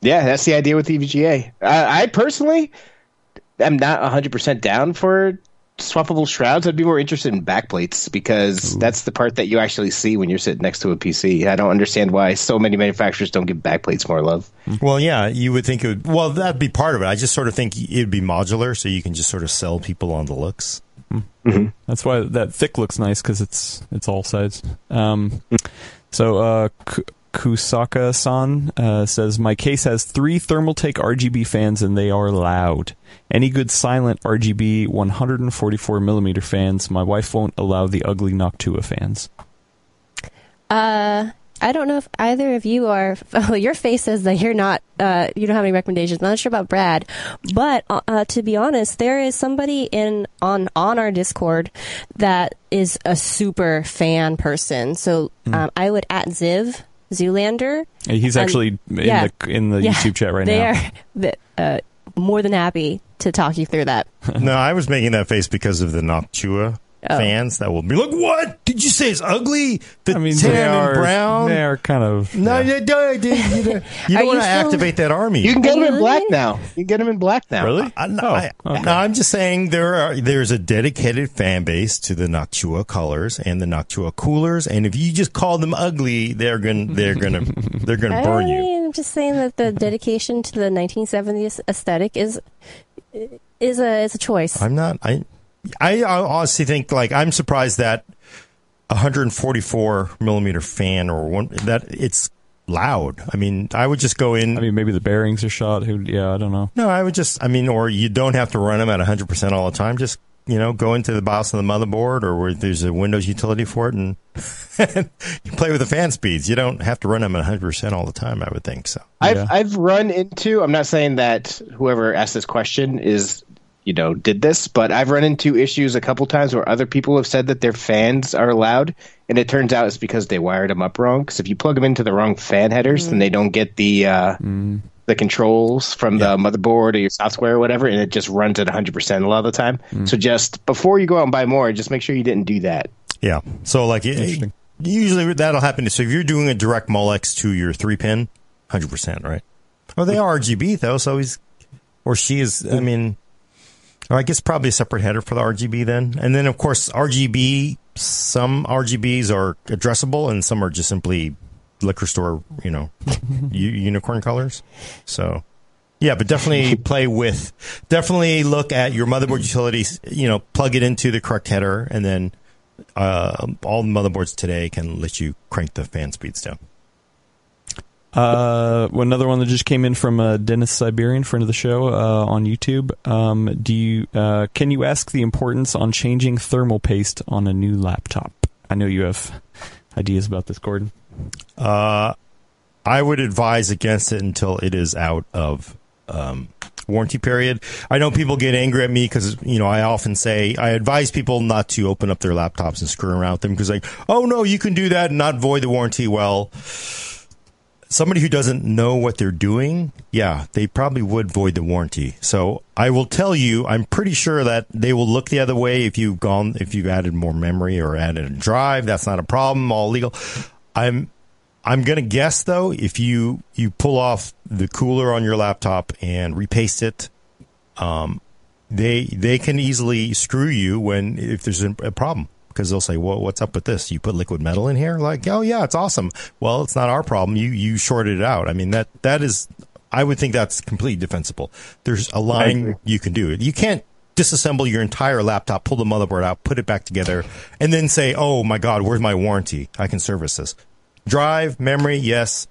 Yeah, that's the idea with EVGA. I, I personally am not 100% down for swappable shrouds. I'd be more interested in backplates because that's the part that you actually see when you're sitting next to a PC. I don't understand why so many manufacturers don't give backplates more love. Well, yeah, you would think it would, well, that'd be part of it. I just sort of think it'd be modular so you can just sort of sell people on the looks. That's why that Thicc looks nice because it's it's all sides. Um, so uh, K- Kusaka-san uh, says my case has three Thermaltake RGB fans and they are loud. Any good silent RGB 144 millimeter fans. My wife won't allow the ugly Noctua fans. Uh, I don't know if either of you are. [LAUGHS] Oh, your face says that you're not. Uh, you don't have any recommendations. I'm not sure about Brad, but uh, uh, to be honest, there is somebody in on on our Discord that is a super fan person. So um, I would at Ziv Zoolander. He's And- actually in yeah. the in the Yeah, YouTube chat right they now. are [LAUGHS] uh, more than happy to talk you through that. no, I was making that face because of the Noctua Oh. fans that will be like, what? Did you say it's ugly? The I mean, tan they and are brown? They are kind of No, yeah. you don't. You, you don't, you don't [LAUGHS] want to activate that army. You can get them in black now. You can get them in black now. really. Oh, I, no, Oh, I, okay. no, I'm just saying there are there's a dedicated fan base to the Noctua colors and the Noctua coolers, and if you just call them ugly, they're gonna they're gonna they're gonna [LAUGHS] burn you. I'm just saying that the dedication to the 1970s aesthetic is is a is a choice. I'm not. I I I honestly think like I'm surprised that 144 millimeter fan or one that it's loud. I mean, I would just go in. I mean, maybe the bearings are shot. Who? Yeah, I don't know. No, I would just, I mean, or you don't have to run them at 100% all the time. Just, you know, go into the BIOS of the motherboard or where there's a Windows utility for it and [LAUGHS] you play with the fan speeds. You don't have to run them at 100% all the time, I would think. So, I've Yeah. I've run into. I'm not saying that whoever asked this question is you know did this, but I've run into issues a couple times where other people have said that their fans are loud, and it turns out it's because they wired them up wrong. Because if you plug them into the wrong fan headers, then they mm. don't get the uh, mm. the controls from the motherboard or your software or whatever, and it just runs at 100 percent a lot of the time. Mm. So just before you go out and buy more, just make sure you didn't do that. yeah. So, like, it, usually that'll happen. So, if you're doing a direct Molex to your three pin, 100%, right? Oh, they hmm. are RGB, though. So, he's, or she is, I hmm. mean, I guess probably a separate header for the RGB then. And then, of course, RGB, some RGBs are addressable and some are just simply liquor store, you know, [LAUGHS] unicorn colors. So, yeah, but definitely [LAUGHS] play with, definitely look at your motherboard utilities, you know, plug it into the correct header and then uh, all motherboards today can let you crank the fan speeds down. Uh, another one that just came in from uh, Dennis Siberian, friend of the show, uh, on YouTube. Um, do you uh, can you ask the importance on changing thermal paste on a new laptop? I know you have ideas about this, Gordon. Uh, I would advise against it until it is out of um, warranty period. I know people get angry at me because you know I often say I advise people not to open up their laptops and screw around with them because like, oh no, you can do that and not void the warranty. Well, somebody who doesn't know what they're doing, yeah, they probably would void the warranty. So I will tell you, I'm pretty sure that they will look the other way if you've gone, if you've added more memory or added a drive. That's not a problem. All legal. I'm, I'm gonna guess though, if you you pull off the cooler on your laptop and repaste it, um, they they can easily screw you when if there's a, a problem because they'll say, "Well, what's up with this? You put liquid metal in here?" Like, "Oh yeah, it's awesome." Well, it's not our problem. You you shorted it out. I mean that that is, I would think that's completely defensible. There's a line you can do. You can't disassemble your entire laptop, pull the motherboard out, put it back together, and then say, "Oh my God, where's my warranty? I can service this." Drive, memory, yes.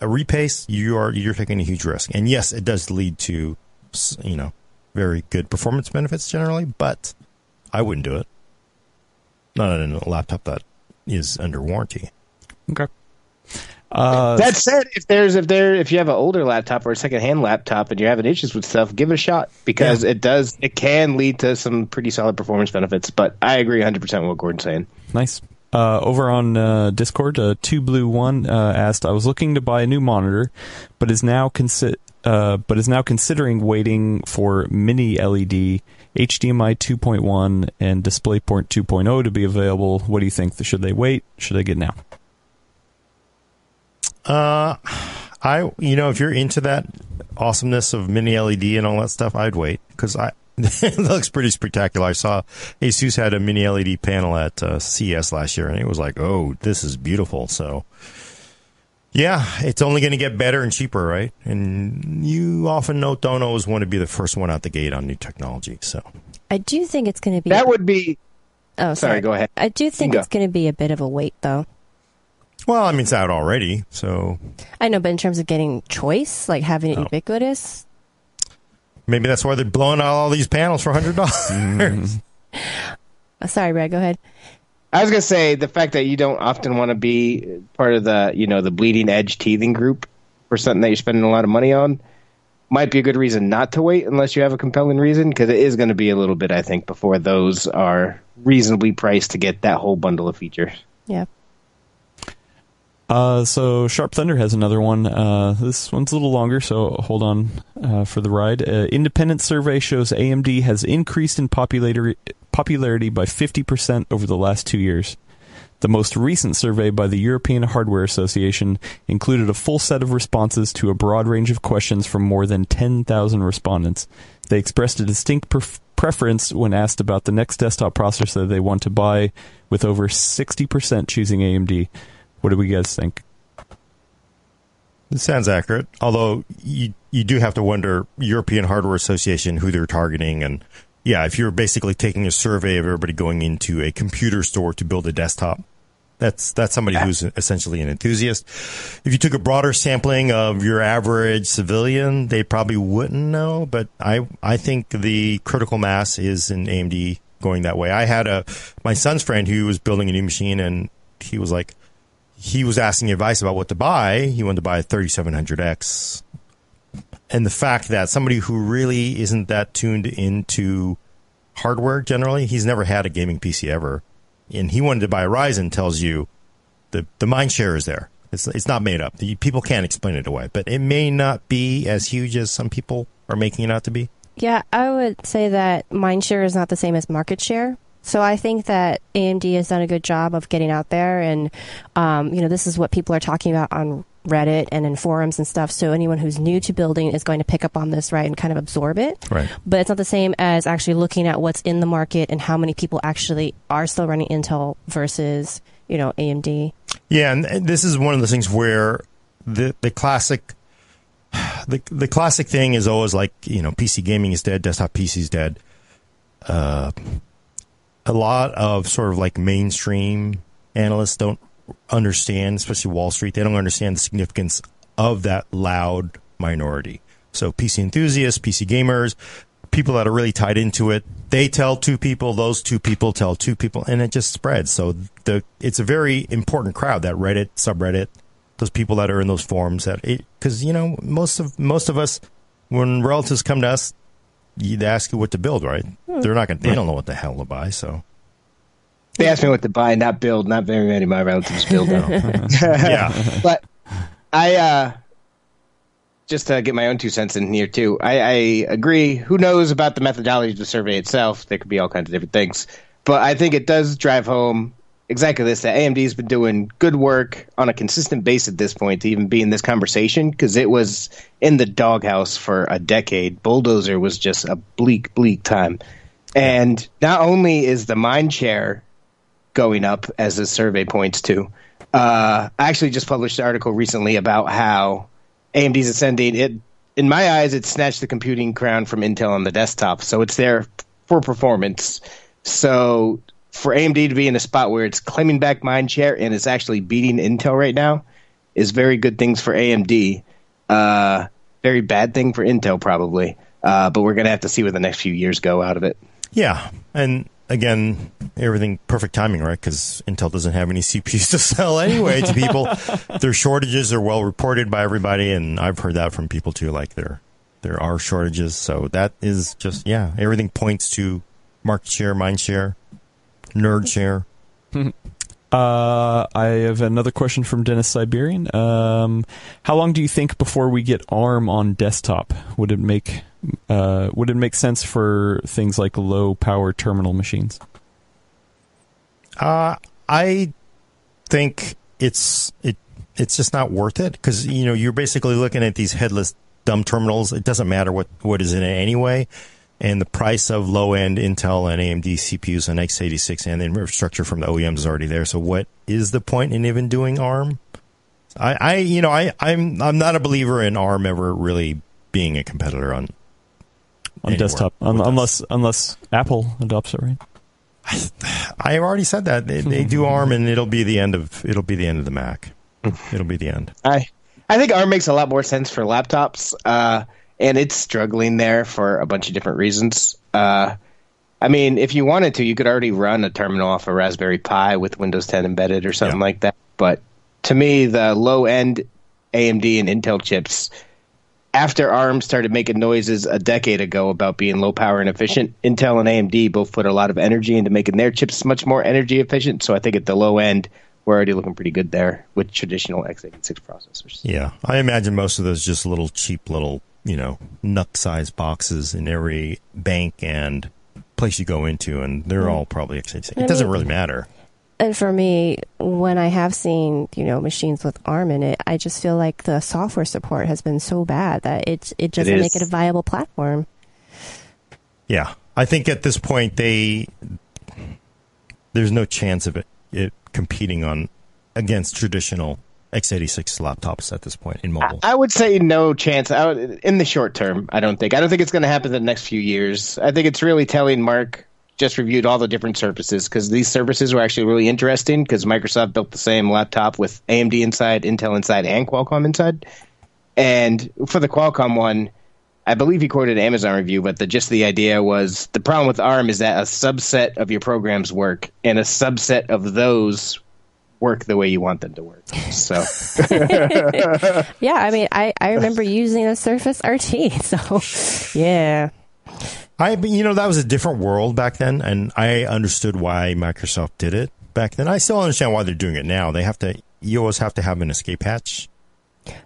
A repaste, you are you're taking a huge risk, and yes, it does lead to, you know, very good performance benefits generally. But I wouldn't do it. Not on a laptop that is under warranty. Okay. Uh, That said, if there's if there if you have an older laptop or a secondhand laptop and you're having issues with stuff, give it a shot because it does it can lead to some pretty solid performance benefits. But I agree 100 percent with what Gordon's saying. Nice. Uh, over on uh, Discord, uh, Two Blue One uh, asked, "I was looking to buy a new monitor, but is now consi- uh, but is now considering waiting for Mini LED, HDMI 2.1, and DisplayPort 2.0 to be available. What do you think? Should they wait? Should they get now?" Uh, I you know if you're into that awesomeness of mini LED and all that stuff, I'd wait because I [LAUGHS] it looks pretty spectacular. I saw Asus had a mini LED panel at uh, CES last year, and it was like, oh, this is beautiful. So. Yeah, it's only going to get better and cheaper, right? And you often know, don't always want to be the first one out the gate on new technology. So I do think it's going to be. That would be oh, sorry, go ahead. I do think Go. it's going to be a bit of a wait, though. Well, I mean, it's out already, so I know, but in terms of getting choice, like having it Oh. ubiquitous, maybe that's why they're blowing out all these panels for hundred dollars. uh, [LAUGHS] sorry, Brad, go ahead. I was gonna say the fact that you don't often want to be part of the you know the bleeding edge teething group for something that you're spending a lot of money on might be a good reason not to wait unless you have a compelling reason because it is going to be a little bit I think before those are reasonably priced to get that whole bundle of features. Yeah. Uh, so Sharp Thunder has another one. Uh, this one's a little longer, so hold on uh, for the ride. Uh, independent survey shows AMD has increased in popularity popularity by 50% over the last two years. The most recent survey by the European Hardware Association included a full set of responses to a broad range of questions from more than 10,000 respondents. They expressed a distinct pref- preference when asked about the next desktop processor they want to buy, with over 60% choosing AMD. What do we guys think? It sounds accurate. Although you you do have to wonder European Hardware Association who they're targeting and yeah, if you're basically taking a survey of everybody going into a computer store to build a desktop, that's that's somebody who's essentially an enthusiast. If you took a broader sampling of your average civilian, they probably wouldn't know, but I I think the critical mass is in AMD going that way. I had a my son's friend who was building a new machine and he was like he was asking advice about what to buy. He wanted to buy a 3700X. And the fact that somebody who really isn't that tuned into hardware generally, he's never had a gaming PC ever. And he wanted to buy a Ryzen tells you the, the mind share is there. It's, it's not made up. People can't explain it away, but it may not be as huge as some people are making it out to be. Yeah, I would say that mind share is not the same as market share. So I think that AMD has done a good job of getting out there, and um, you know this is what people are talking about on Reddit and in forums and stuff. So anyone who's new to building is going to pick up on this, right, and kind of absorb it. Right. But it's not the same as actually looking at what's in the market and how many people actually are still running Intel versus you know AMD. Yeah, and this is one of those things where the the classic [SIGHS] the the classic thing is always like you know PC gaming is dead, desktop PC is dead. Uh, a lot of sort of like mainstream analysts don't understand, especially Wall Street. They don't understand the significance of that loud minority. So PC enthusiasts, PC gamers, people that are really tied into it, they tell two people, those two people tell two people, and it just spreads. So the it's a very important crowd that Reddit subreddit, those people that are in those forums that because you know most of most of us when relatives come to us, you they ask you what to build, right? Hmm. They're not gonna they don't know what the hell to buy, so They asked me what to buy, not build. Not very many of my relatives build though. [LAUGHS] yeah. but I uh just to get my own two cents in here too. I, I agree. Who knows about the methodology of the survey itself? There could be all kinds of different things, but I think it does drive home exactly this: that AMD's been doing good work on a consistent base at this point to even be in this conversation because it was in the doghouse for a decade. Bulldozer was just a bleak, bleak time, and not only is the mind share going up as the survey points to. Uh, I actually just published an article recently about how AMD's ascending. It, in my eyes, it snatched the computing crown from Intel on the desktop, so it's there for performance. So for AMD to be in a spot where it's claiming back mind share and it's actually beating Intel right now is very good things for AMD. Uh, very bad thing for Intel probably. Uh, but we're gonna have to see where the next few years go out of it. Yeah, and again, everything perfect timing, right? Because Intel doesn't have any [LAUGHS] CPUs to sell anyway to people. [LAUGHS] Their shortages are well reported by everybody, and I've heard that from people too. Like there, there are shortages, so that is just yeah. Everything points to market share, mind share, nerd share. [LAUGHS] Uh, I have another question from Dennis Siberian. Um, how long do you think before we get ARM on desktop? Would it make uh, would it make sense for things like low power terminal machines? Uh, I think it's it it's just not worth it because you know you're basically looking at these headless dumb terminals. It doesn't matter what what is in it anyway and the price of low end Intel and AMD CPUs on x86 and the infrastructure from the OEMs is already there. So what is the point in even doing ARM? I, I you know, I, I'm I'm not a believer in ARM ever really being a competitor on on desktop, un- unless unless Apple adopts it, right? I already said that they, they do ARM, and it'll be the end of it'll be the end of the Mac. It'll be the end. I I think ARM makes a lot more sense for laptops. Uh, and it's struggling there for a bunch of different reasons. Uh, I mean, if you wanted to, you could already run a terminal off a Raspberry Pi with Windows 10 embedded or something yeah. like that. But to me, the low end AMD and Intel chips, after ARM started making noises a decade ago about being low power and efficient, Intel and AMD both put a lot of energy into making their chips much more energy efficient. So I think at the low end, we're already looking pretty good there with traditional x86 processors. Yeah, I imagine most of those just little cheap little you know, nut sized boxes in every bank and place you go into, and they're mm. all probably x86. It doesn't really matter. And for me, when I have seen you know machines with ARM in it, I just feel like the software support has been so bad that it it doesn't it make it a viable platform. Yeah, I think at this point they there's no chance of it, it competing on against traditional x86 laptops at this point in mobile? I, would say no chance would, in the short term. I don't think. I don't think it's going to happen in the next few years. I think it's really telling. Mark just reviewed all the different Surfaces because these Surfaces were actually really interesting because Microsoft built the same laptop with AMD inside, Intel inside, and Qualcomm inside. And for the Qualcomm one, I believe he quoted an Amazon review, but the just the idea was the problem with ARM is that a subset of your programs work, and a subset of those work the way you want them to work. So, [LAUGHS] yeah, I mean, I, I remember using a Surface RT. [LAUGHS] So, yeah. I, you know, that was a different world back then, and I understood why Microsoft did it back then. I still understand why they're doing it now. They have to, you always have to have an escape hatch.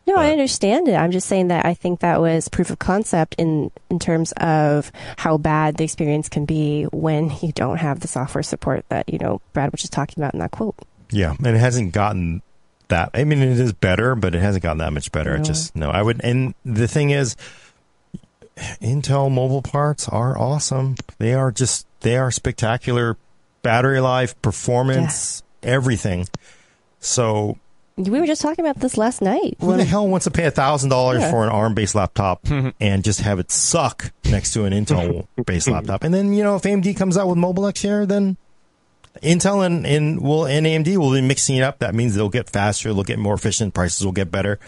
No, but, I understand it. I'm just saying that I think that was proof of concept in in terms of how bad the experience can be when you don't have the software support that you know Brad was just talking about in that quote. Yeah, and it hasn't gotten that. I mean, it is better, but it hasn't gotten that much better. No. It just no. I would, and the thing is, Intel mobile parts are awesome. They are just they are spectacular. Battery life, performance, yeah. everything. So we were just talking about this last night. Who when, the hell wants to pay thousand yeah. dollars for an ARM-based laptop [LAUGHS] and just have it suck next to an Intel-based [LAUGHS] laptop? And then you know, if AMD comes out with Mobile X Share, then Intel and, and will and AMD will be mixing it up. That means they'll get faster, they'll get more efficient, prices will get better.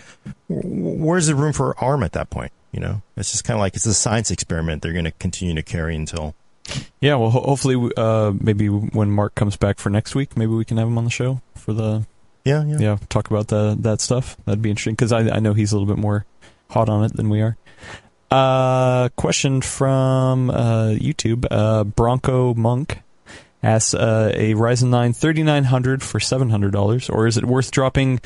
Where's the room for ARM at that point? You know, it's just kind of like it's a science experiment. They're going to continue to carry until. Yeah, well, ho- hopefully, uh, maybe when Mark comes back for next week, maybe we can have him on the show for the. Yeah, yeah, yeah. Talk about the that stuff. That'd be interesting because I I know he's a little bit more hot on it than we are. Uh, question from uh, YouTube. Uh, Bronco Monk asks uh, a Ryzen 9 3900 for $700, or is it worth dropping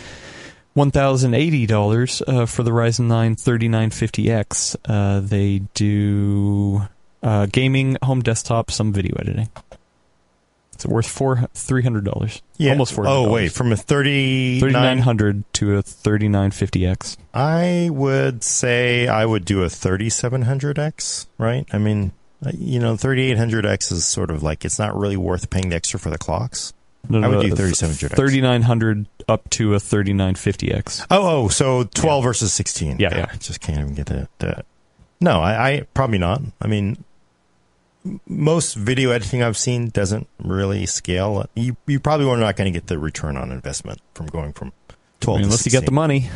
$1,080 uh, for the Ryzen 9 3950X? Uh, they do uh, gaming, home desktop, some video editing. It's worth four three hundred dollars. Yeah, almost four. Oh wait, from a thirty thirty nine hundred to a thirty nine fifty X. I would say I would do a thirty seven hundred X. Right? I mean, Uh, you know, 3800X is sort of like it's not really worth paying the extra for the clocks. No, no, I would do uh, 3700X. 3900 up to a 3950X. Oh, oh, so 12 yeah. versus 16. Yeah, God, yeah. I just can't even get that. No, I, I probably not. I mean, most video editing I've seen doesn't really scale. You you probably are not going to get the return on investment from going from 12 I mean, unless you get the money.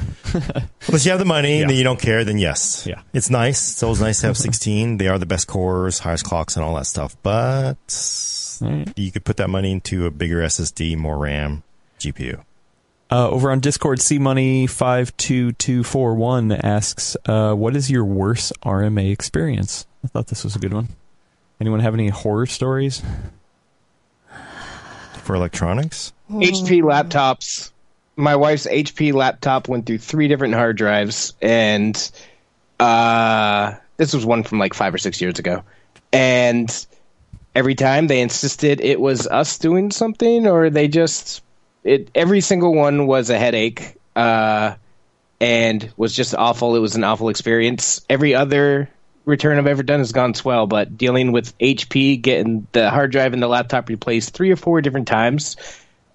unless [LAUGHS] you have the money yeah. and you don't care, then yes. Yeah. It's nice. It's always nice to have 16. They are the best cores, highest clocks, and all that stuff. But That's you could put that money into a bigger SSD, more RAM, GPU. Uh, over on Discord, C Money five two two four one asks, uh, "What is your worst RMA experience?" I thought this was a good one. Anyone have any horror stories? For electronics? HP laptops. My wife's HP laptop went through three different hard drives, and uh, this was one from like five or six years ago. And every time they insisted it was us doing something, or they just it. Every single one was a headache, uh, and was just awful. It was an awful experience. Every other return I've ever done has gone swell, but dealing with HP, getting the hard drive and the laptop replaced three or four different times,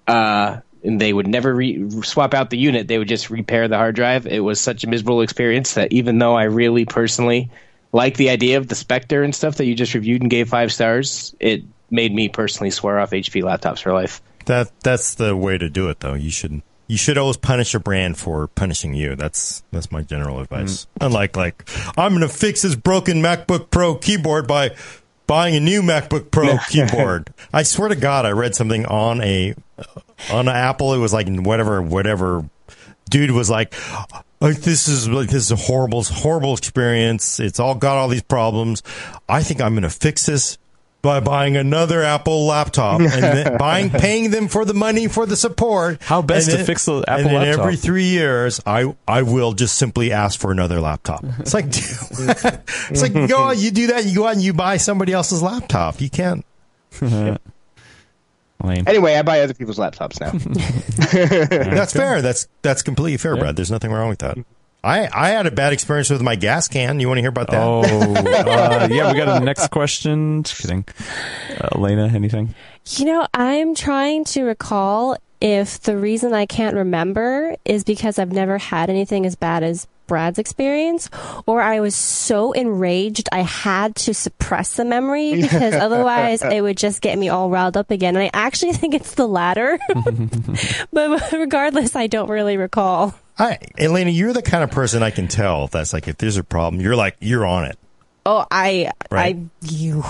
uh, and they would never re- swap out the unit. They would just repair the hard drive. It was such a miserable experience that even though I really personally like the idea of the Spectre and stuff that you just reviewed and gave five stars, it made me personally swear off HP laptops for life. That that's the way to do it, though. You should you should always punish a brand for punishing you. That's that's my general advice. Mm. Unlike like I'm going to fix this broken MacBook Pro keyboard by buying a new MacBook Pro keyboard. [LAUGHS] I swear to God, I read something on a on Apple. It was like whatever whatever dude was like. Like this is like this is a horrible horrible experience. It's all got all these problems. I think I'm going to fix this by buying another Apple laptop and [LAUGHS] then buying paying them for the money for the support. How best And to then- fix the Apple laptop? and then laptop? every three years, I I will just simply ask for another laptop. It's like [LAUGHS] it's like you go out, you do that, you go out and you buy somebody else's laptop. You can't. [LAUGHS] Lame. Anyway, I buy other people's laptops now. That's fair. That's that's completely fair, Brad. There's nothing wrong with that. I I had a bad experience with my gas can. You want to hear about that? Oh, uh, yeah, we got a next question. Just kidding. Uh, Alaina, anything? You know, I'm trying to recall if the reason I can't remember is because I've never had anything as bad as Brad's experience, or I was so enraged I had to suppress the memory [LAUGHS] because otherwise it would just get me all riled up again. And I actually [LAUGHS] think it's the latter. [LAUGHS] but regardless, I don't really recall. I, Alaina, you're the kind of person I can tell that's like if there's a problem, you're like you're on it. Oh, I, Right. I, you.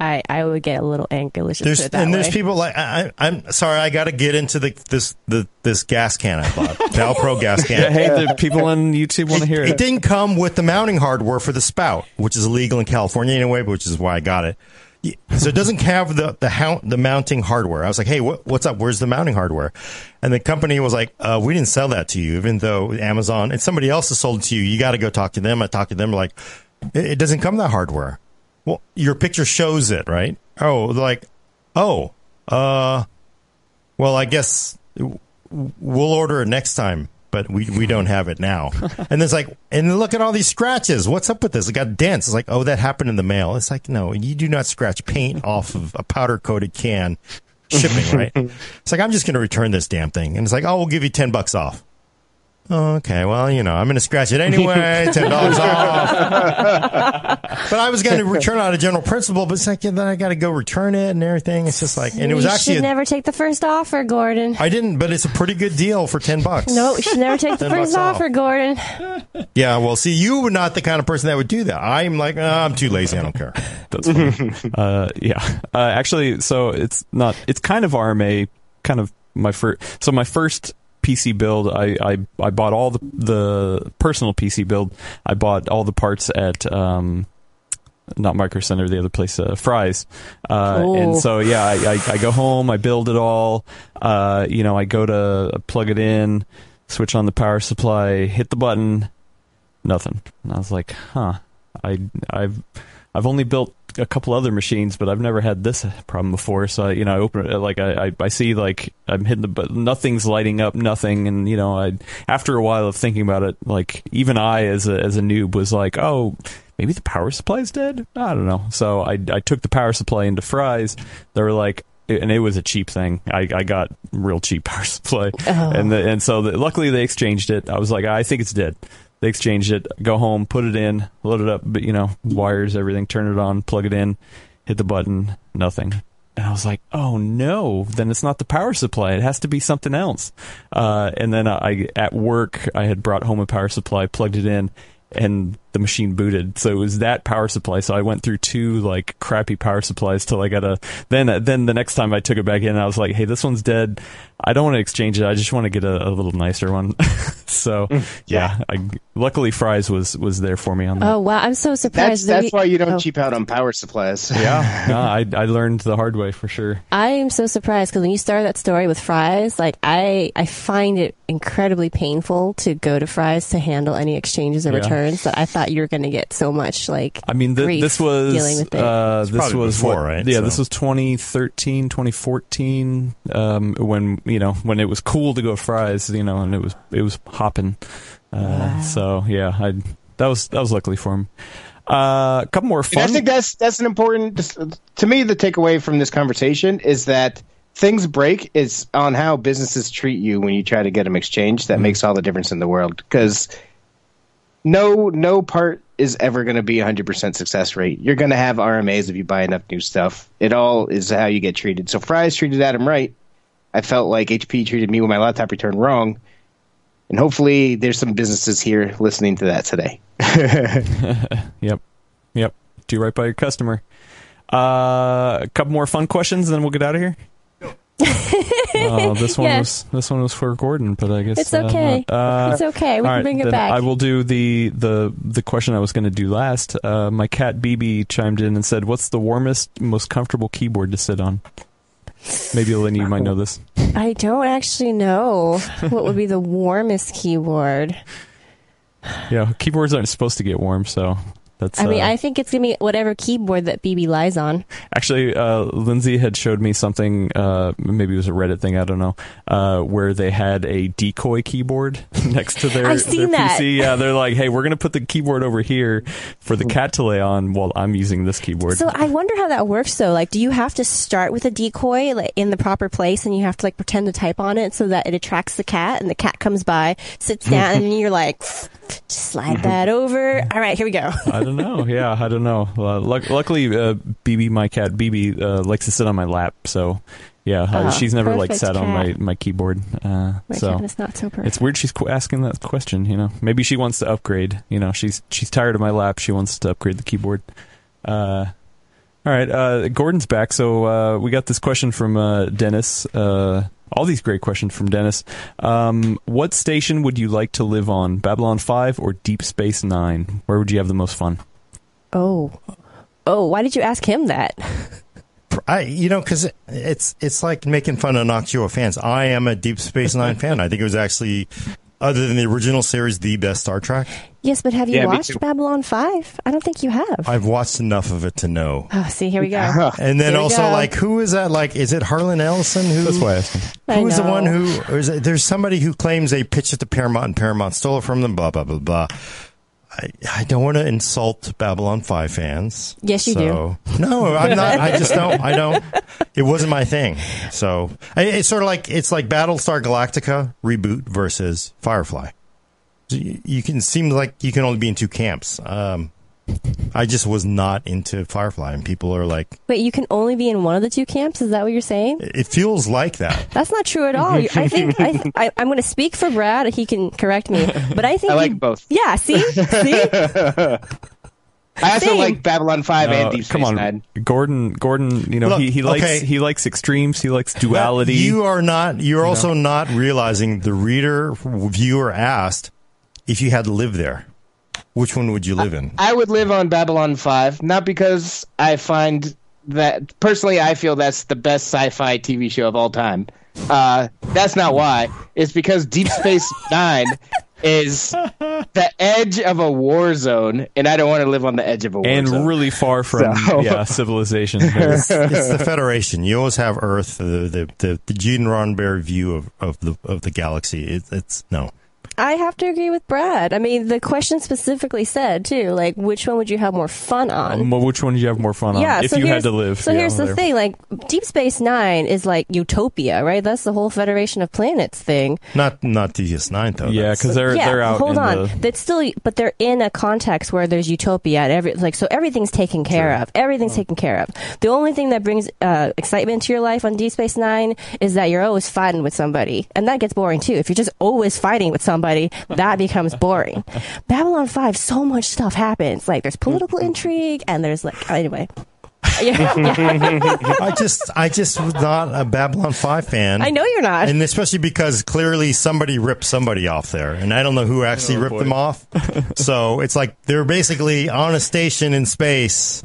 I, I would get a little angry. Let's just There's put it that and there's way. people like I, I, I'm sorry, I got to get into the this the this gas can I bought, [LAUGHS] Valpro gas can. Hey, the people on YouTube want to hear It it. didn't come with the mounting hardware for the spout, which is illegal in California anyway, which is why I got it. So it doesn't have the the, hou- the mounting hardware. I was like, "Hey, what, what's up? Where's the mounting hardware?" And the company was like, uh, "We didn't sell that to you, even though Amazon and somebody else has sold it to you. You got to go talk to them." I talked to them like, "It, it doesn't come that hardware." Well, your picture shows it, right? Oh, like, oh, uh, well, I guess we'll order it next time, but we, we don't have it now. [LAUGHS] and it's like, and look at all these scratches. What's up with this? It got dents. It's like, oh, that happened in the mail. It's like, no, you do not scratch paint off of a powder coated can shipping, right? [LAUGHS] It's like, I'm just going to return this damn thing. And it's like, oh, we'll give you 10 bucks off. Oh, okay. Well, you know, I'm going to scratch it anyway. [LAUGHS] $10 off. [LAUGHS] but I was going to return on a general principle, but it's like, yeah, then I got to go return it and everything. It's just like, and it was you actually, should a- never take the first offer, Gordon. I didn't, but it's a pretty good deal for 10 bucks. No, you should never take [LAUGHS] the 10 bucks first off. offer, Gordon. Yeah, well, see, you were not the kind of person that would do that. I'm like, "Ah, I'm too lazy. I don't care. That's funny. uh, yeah. Uh, actually, so it's not. It's kind of RMA. Kind of my first. So my first PC build, I, I I bought all the the personal PC build. I bought all the parts at. Um, not Micro Center, the other place, uh, Fry's. Uh, Cool. and so, yeah, I, I, I go home, I build it all. Uh, you know, I go to plug it in, switch on the power supply, hit the button, nothing. And I was like, huh, I, I've, I've only built a couple other machines, but I've never had this problem before. So, I, you know, I open it, like, I, I, I see, like, I'm hitting the button, nothing's lighting up, nothing. And, you know, I, after a while of thinking about it, like, even I, as a, as a noob, was like, oh, maybe the power supply's dead? I don't know. So I, I took the power supply into Fry's. They were like, and it was a cheap thing. I, I got real cheap [LAUGHS] power supply, oh. and the, and so the, luckily they exchanged it. I was like, I think it's dead. They exchanged it. Go home, put it in, load it up, but you know, wires, everything. Turn it on, plug it in, hit the button, nothing. And I was like, oh no, then it's not the power supply. It has to be something else. Uh, and then I, at work, I had brought home a power supply, plugged it in, and the machine booted. So it was that power supply. So I went through two like crappy power supplies till I got a. Then then the next time I took it back in, I was like, hey, this one's dead. I don't want to exchange it. I just want to get a, a little nicer one. [LAUGHS] so mm, yeah, I, luckily Fry's was was there for me on that. Oh wow, I'm so That's surprised. that that's we- why you don't oh. cheap out on power supplies. [LAUGHS] Yeah, no, [LAUGHS] I I learned the hard way for sure. I am so surprised because when you started that story with Fry's, like I, I find it incredibly painful to go to Fry's to handle any exchanges or Yeah. returns. That I thought you were going to get so much like. I mean, th- grief this was dealing with it. uh, this was before, what- right? Yeah, So- this was 2013, 2014, um, when you know when it was cool to go Fry's, you know, and it was it was hopping. Uh, Wow. So yeah, I that was that was luckily for him. Uh, a couple more And I think that's that's an important. To me, the takeaway from this conversation is that things break is on how businesses treat you when you try to get them exchanged. That Mm-hmm. makes all the difference in the world because no no part is ever going to be a hundred percent success rate. You're going to have RMAs if you buy enough new stuff. It all is how you get treated. So Fry's treated Adam right. I felt like HP treated me with my laptop return wrong. And hopefully, there's some businesses here listening to that today. [LAUGHS] Yep, yep. Do right by your customer. Uh, a couple more fun questions, and then we'll get out of here. Oh, this [LAUGHS] one Yes. was this one was for Gordon, but I guess It's uh, okay. not. Uh, it's okay. We can right, bring it back. I will do the the the question I was going to do last. Uh, my cat BB chimed in and said, "What's the warmest, most comfortable keyboard to sit on?" Maybe Lenny, you might know this. [LAUGHS] I don't actually know what would be the warmest keyboard. [LAUGHS] Yeah, keyboards aren't supposed to get warm, so that's. I mean, uh, I think it's gonna be whatever keyboard that BB lies on. Actually, uh, Lindsay had showed me something. Uh, maybe it was a Reddit thing. I don't know. Uh, where they had a decoy keyboard [LAUGHS] next to their, I've seen their that. PC. Yeah, they're like, "Hey, we're gonna put the keyboard over here for the cat to lay on while I'm using this keyboard." So I wonder how that works though. Like, do you have to start with a decoy like in the proper place, and you have to like pretend to type on it so that it attracts the cat, and the cat comes by, sits down, [LAUGHS] and you're like, just slide that over. All right, here we go. I don't know. Yeah, I don't know. Uh, luck- luckily, uh, BB, my cat BB, uh, likes to sit on my lap. So, yeah, uh, Oh, she's never like sat on my, my keyboard. Uh, My so cat is not so perfect. it's weird she's qu- asking that question. You know, maybe she wants to upgrade. You know, she's she's tired of my lap. She wants to upgrade the keyboard. Uh, all right, uh, Gordon's back. So uh, we got this question from uh, Dennis. All these great questions from Dennis. Um, what station would you like to live on, Babylon Five or Deep Space Nine? Where would you have the most fun? oh, oh, why did you ask him that? I, you know, because it's it's like making fun of Noctua fans. I am a Deep Space Nine [LAUGHS] fan. I think it was actually, other than the original series, the best Star Trek. Yes, but have you Yeah, watched. Babylon Five? I don't think you have. I've watched enough of it to know. oh, see, here we go. [LAUGHS] And then also, go. like, who is that? Like, is it Harlan Ellison? Who, That's why I asked him. I Who is the one who? Or is it, there's somebody who claims they pitched it to Paramount and Paramount stole it from them. Blah blah blah blah. I, I don't want to insult Babylon Five fans. Yes, you so, do. No, I'm not. I just don't. I don't. It wasn't my thing. So I, it's sort of like it's like Battlestar Galactica reboot versus Firefly. You, you can seem like you can only be in two camps. Um, I just was not into Firefly, and people are like, Wait, you can only be in one of the two camps? Is that what you're saying? it feels like that. That's not true at all. [LAUGHS] I think I, I, I'm going to speak for Brad. He can correct me, but I think I like you- both. Yeah, see, see, [LAUGHS] [LAUGHS] I also Same. like Babylon Five Uh, and Deep Space come on, Nine. Gordon. Gordon, you know Look, he, he likes okay. he likes extremes. He likes duality. You are not. You're also not realizing the reader viewer asked if you had to live there. Which one would you live in? I would live on Babylon 5, not because I find that personally I feel that's the best sci-fi TV show of all time. Uh, that's not why. It's because Deep Space [LAUGHS] 9 is the edge of a war zone and I don't want to live on the edge of a war and zone. And really far from [LAUGHS] So- yeah civilization. There's- [LAUGHS] it's the Federation. You always have Earth, the the the, the Gene Roddenberry view of, of the of the galaxy. It, it's no. I have to agree with Brad. I mean, the question specifically said too, like which one would you have more fun on? Well, which one did you have more fun on? yeah, if so you had to live. So yeah, here's the there. thing: like Deep Space Nine is like utopia, right? That's the whole Federation of Planets thing. Not not DS9 though. Yeah, because they're yeah, they're out. hold in on. The, That's still, but they're in a context where there's utopia and every like so everything's taken care of. Everything's taken care of. The only thing that brings uh, excitement to your life on Deep Space Nine is that you're always fighting with somebody, and that gets boring too. If you're just always fighting with somebody, somebody, that becomes boring. [LAUGHS] Babylon 5, so much stuff happens. Like there's political mm-hmm. intrigue and there's like, anyway. [LAUGHS] Yeah, yeah. [LAUGHS] I just, I just was not a Babylon Five fan. I know you're not. and especially because clearly somebody ripped somebody off there, and I don't know who actually Oh, ripped boy. them off. so it's like they're basically on a station in space,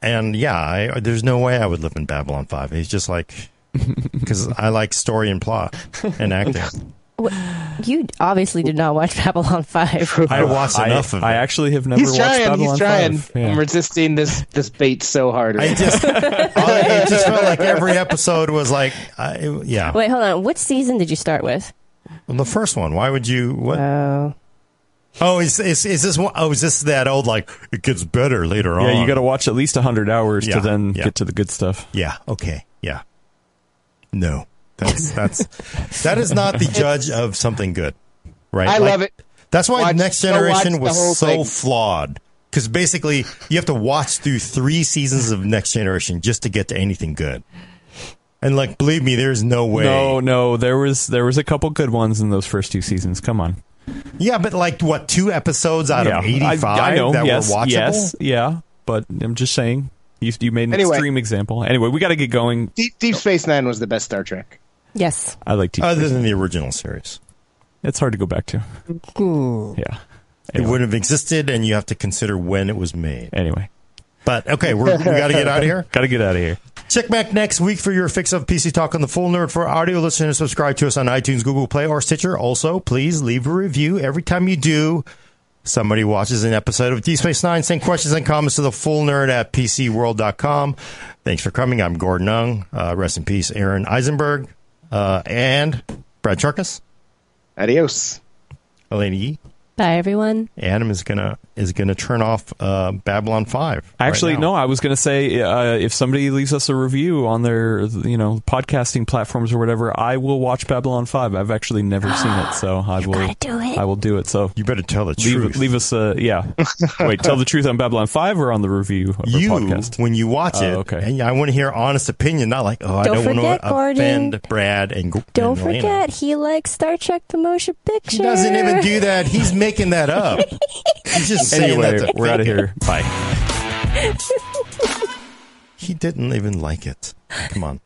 and yeah, I, there's no way I would live in Babylon Five. It's just like because I like story and plot and acting. You obviously did not watch Babylon 5. I watched I, enough of it. I actually have never He's watched trying. Babylon He's trying. 5. Yeah. I'm resisting this this bait so hard. I just, [LAUGHS] I, it just felt like every episode was like, I, it- yeah. Wait, hold on. Which season did you start with? Well, the first one. Why would you? What? Oh. Oh, is, is is this one? Oh, is this that old like it gets better later on? Yeah, you got to watch at least 100 hours Yeah, to then yeah. get to the good stuff. Yeah. Okay. Yeah. No, that's that's [LAUGHS] that is not the judge of something good, right? I Like, love it. That's why Watch- Next Generation was so thing. flawed because basically you have to watch through three seasons of Next Generation just to get to anything good. And like, believe me, there's no way. No, no, there was there was a couple good ones in those first two seasons. Come on. Yeah, but like what? Two episodes out yeah, of eighty-five I, I know. that yes, were watchable. yes, yeah. But I'm just saying, you, you made an Anyway. extreme example. Anyway, we got to get going. Deep, Deep Space Nine was the best Star Trek. Yes. I like Deep Other than the original series. It's hard to go back to. Hmm. Yeah. It wouldn't have existed, and you have to consider when it was made. Anyway, But okay, we're, we got to get out of here. [LAUGHS] got to get out of here. Check back next week for your fix of PC Talk on the Full Nerd. For audio listeners, subscribe to us on iTunes, Google Play, or Stitcher. Also, please leave a review. Every time you do, somebody watches an episode of D Space Nine. Send questions and comments to the Full Nerd at PCWorld.com. Thanks for coming. I'm Gordon Ung. Uh, rest in peace, Aron Eisenberg, uh, and Brad Chacos, Adios. Alaina Yee. Bye, everyone. Adam is gonna is gonna turn off uh, Babylon Five. Actually, now. no. I was going to say uh, if somebody leaves us a review on their, you know, podcasting platforms or whatever, I will watch Babylon Five. I've actually never seen it, so [GASPS] I will. do it. I will do it. So You better tell the truth. leave, leave us a yeah. [LAUGHS] Wait, tell the truth on Babylon Five or on the review of you our podcast. when you watch it. Oh, okay. And I want to hear honest opinion, not like oh I Don't don't want to Gordon. offend Brad and Don't and Alaina. forget, he likes Star Trek the Motion Picture. He doesn't even do that. He's making that up. [LAUGHS] He's just saying Anyway, we're out of here. Bye. [LAUGHS] He didn't even like it. Come on.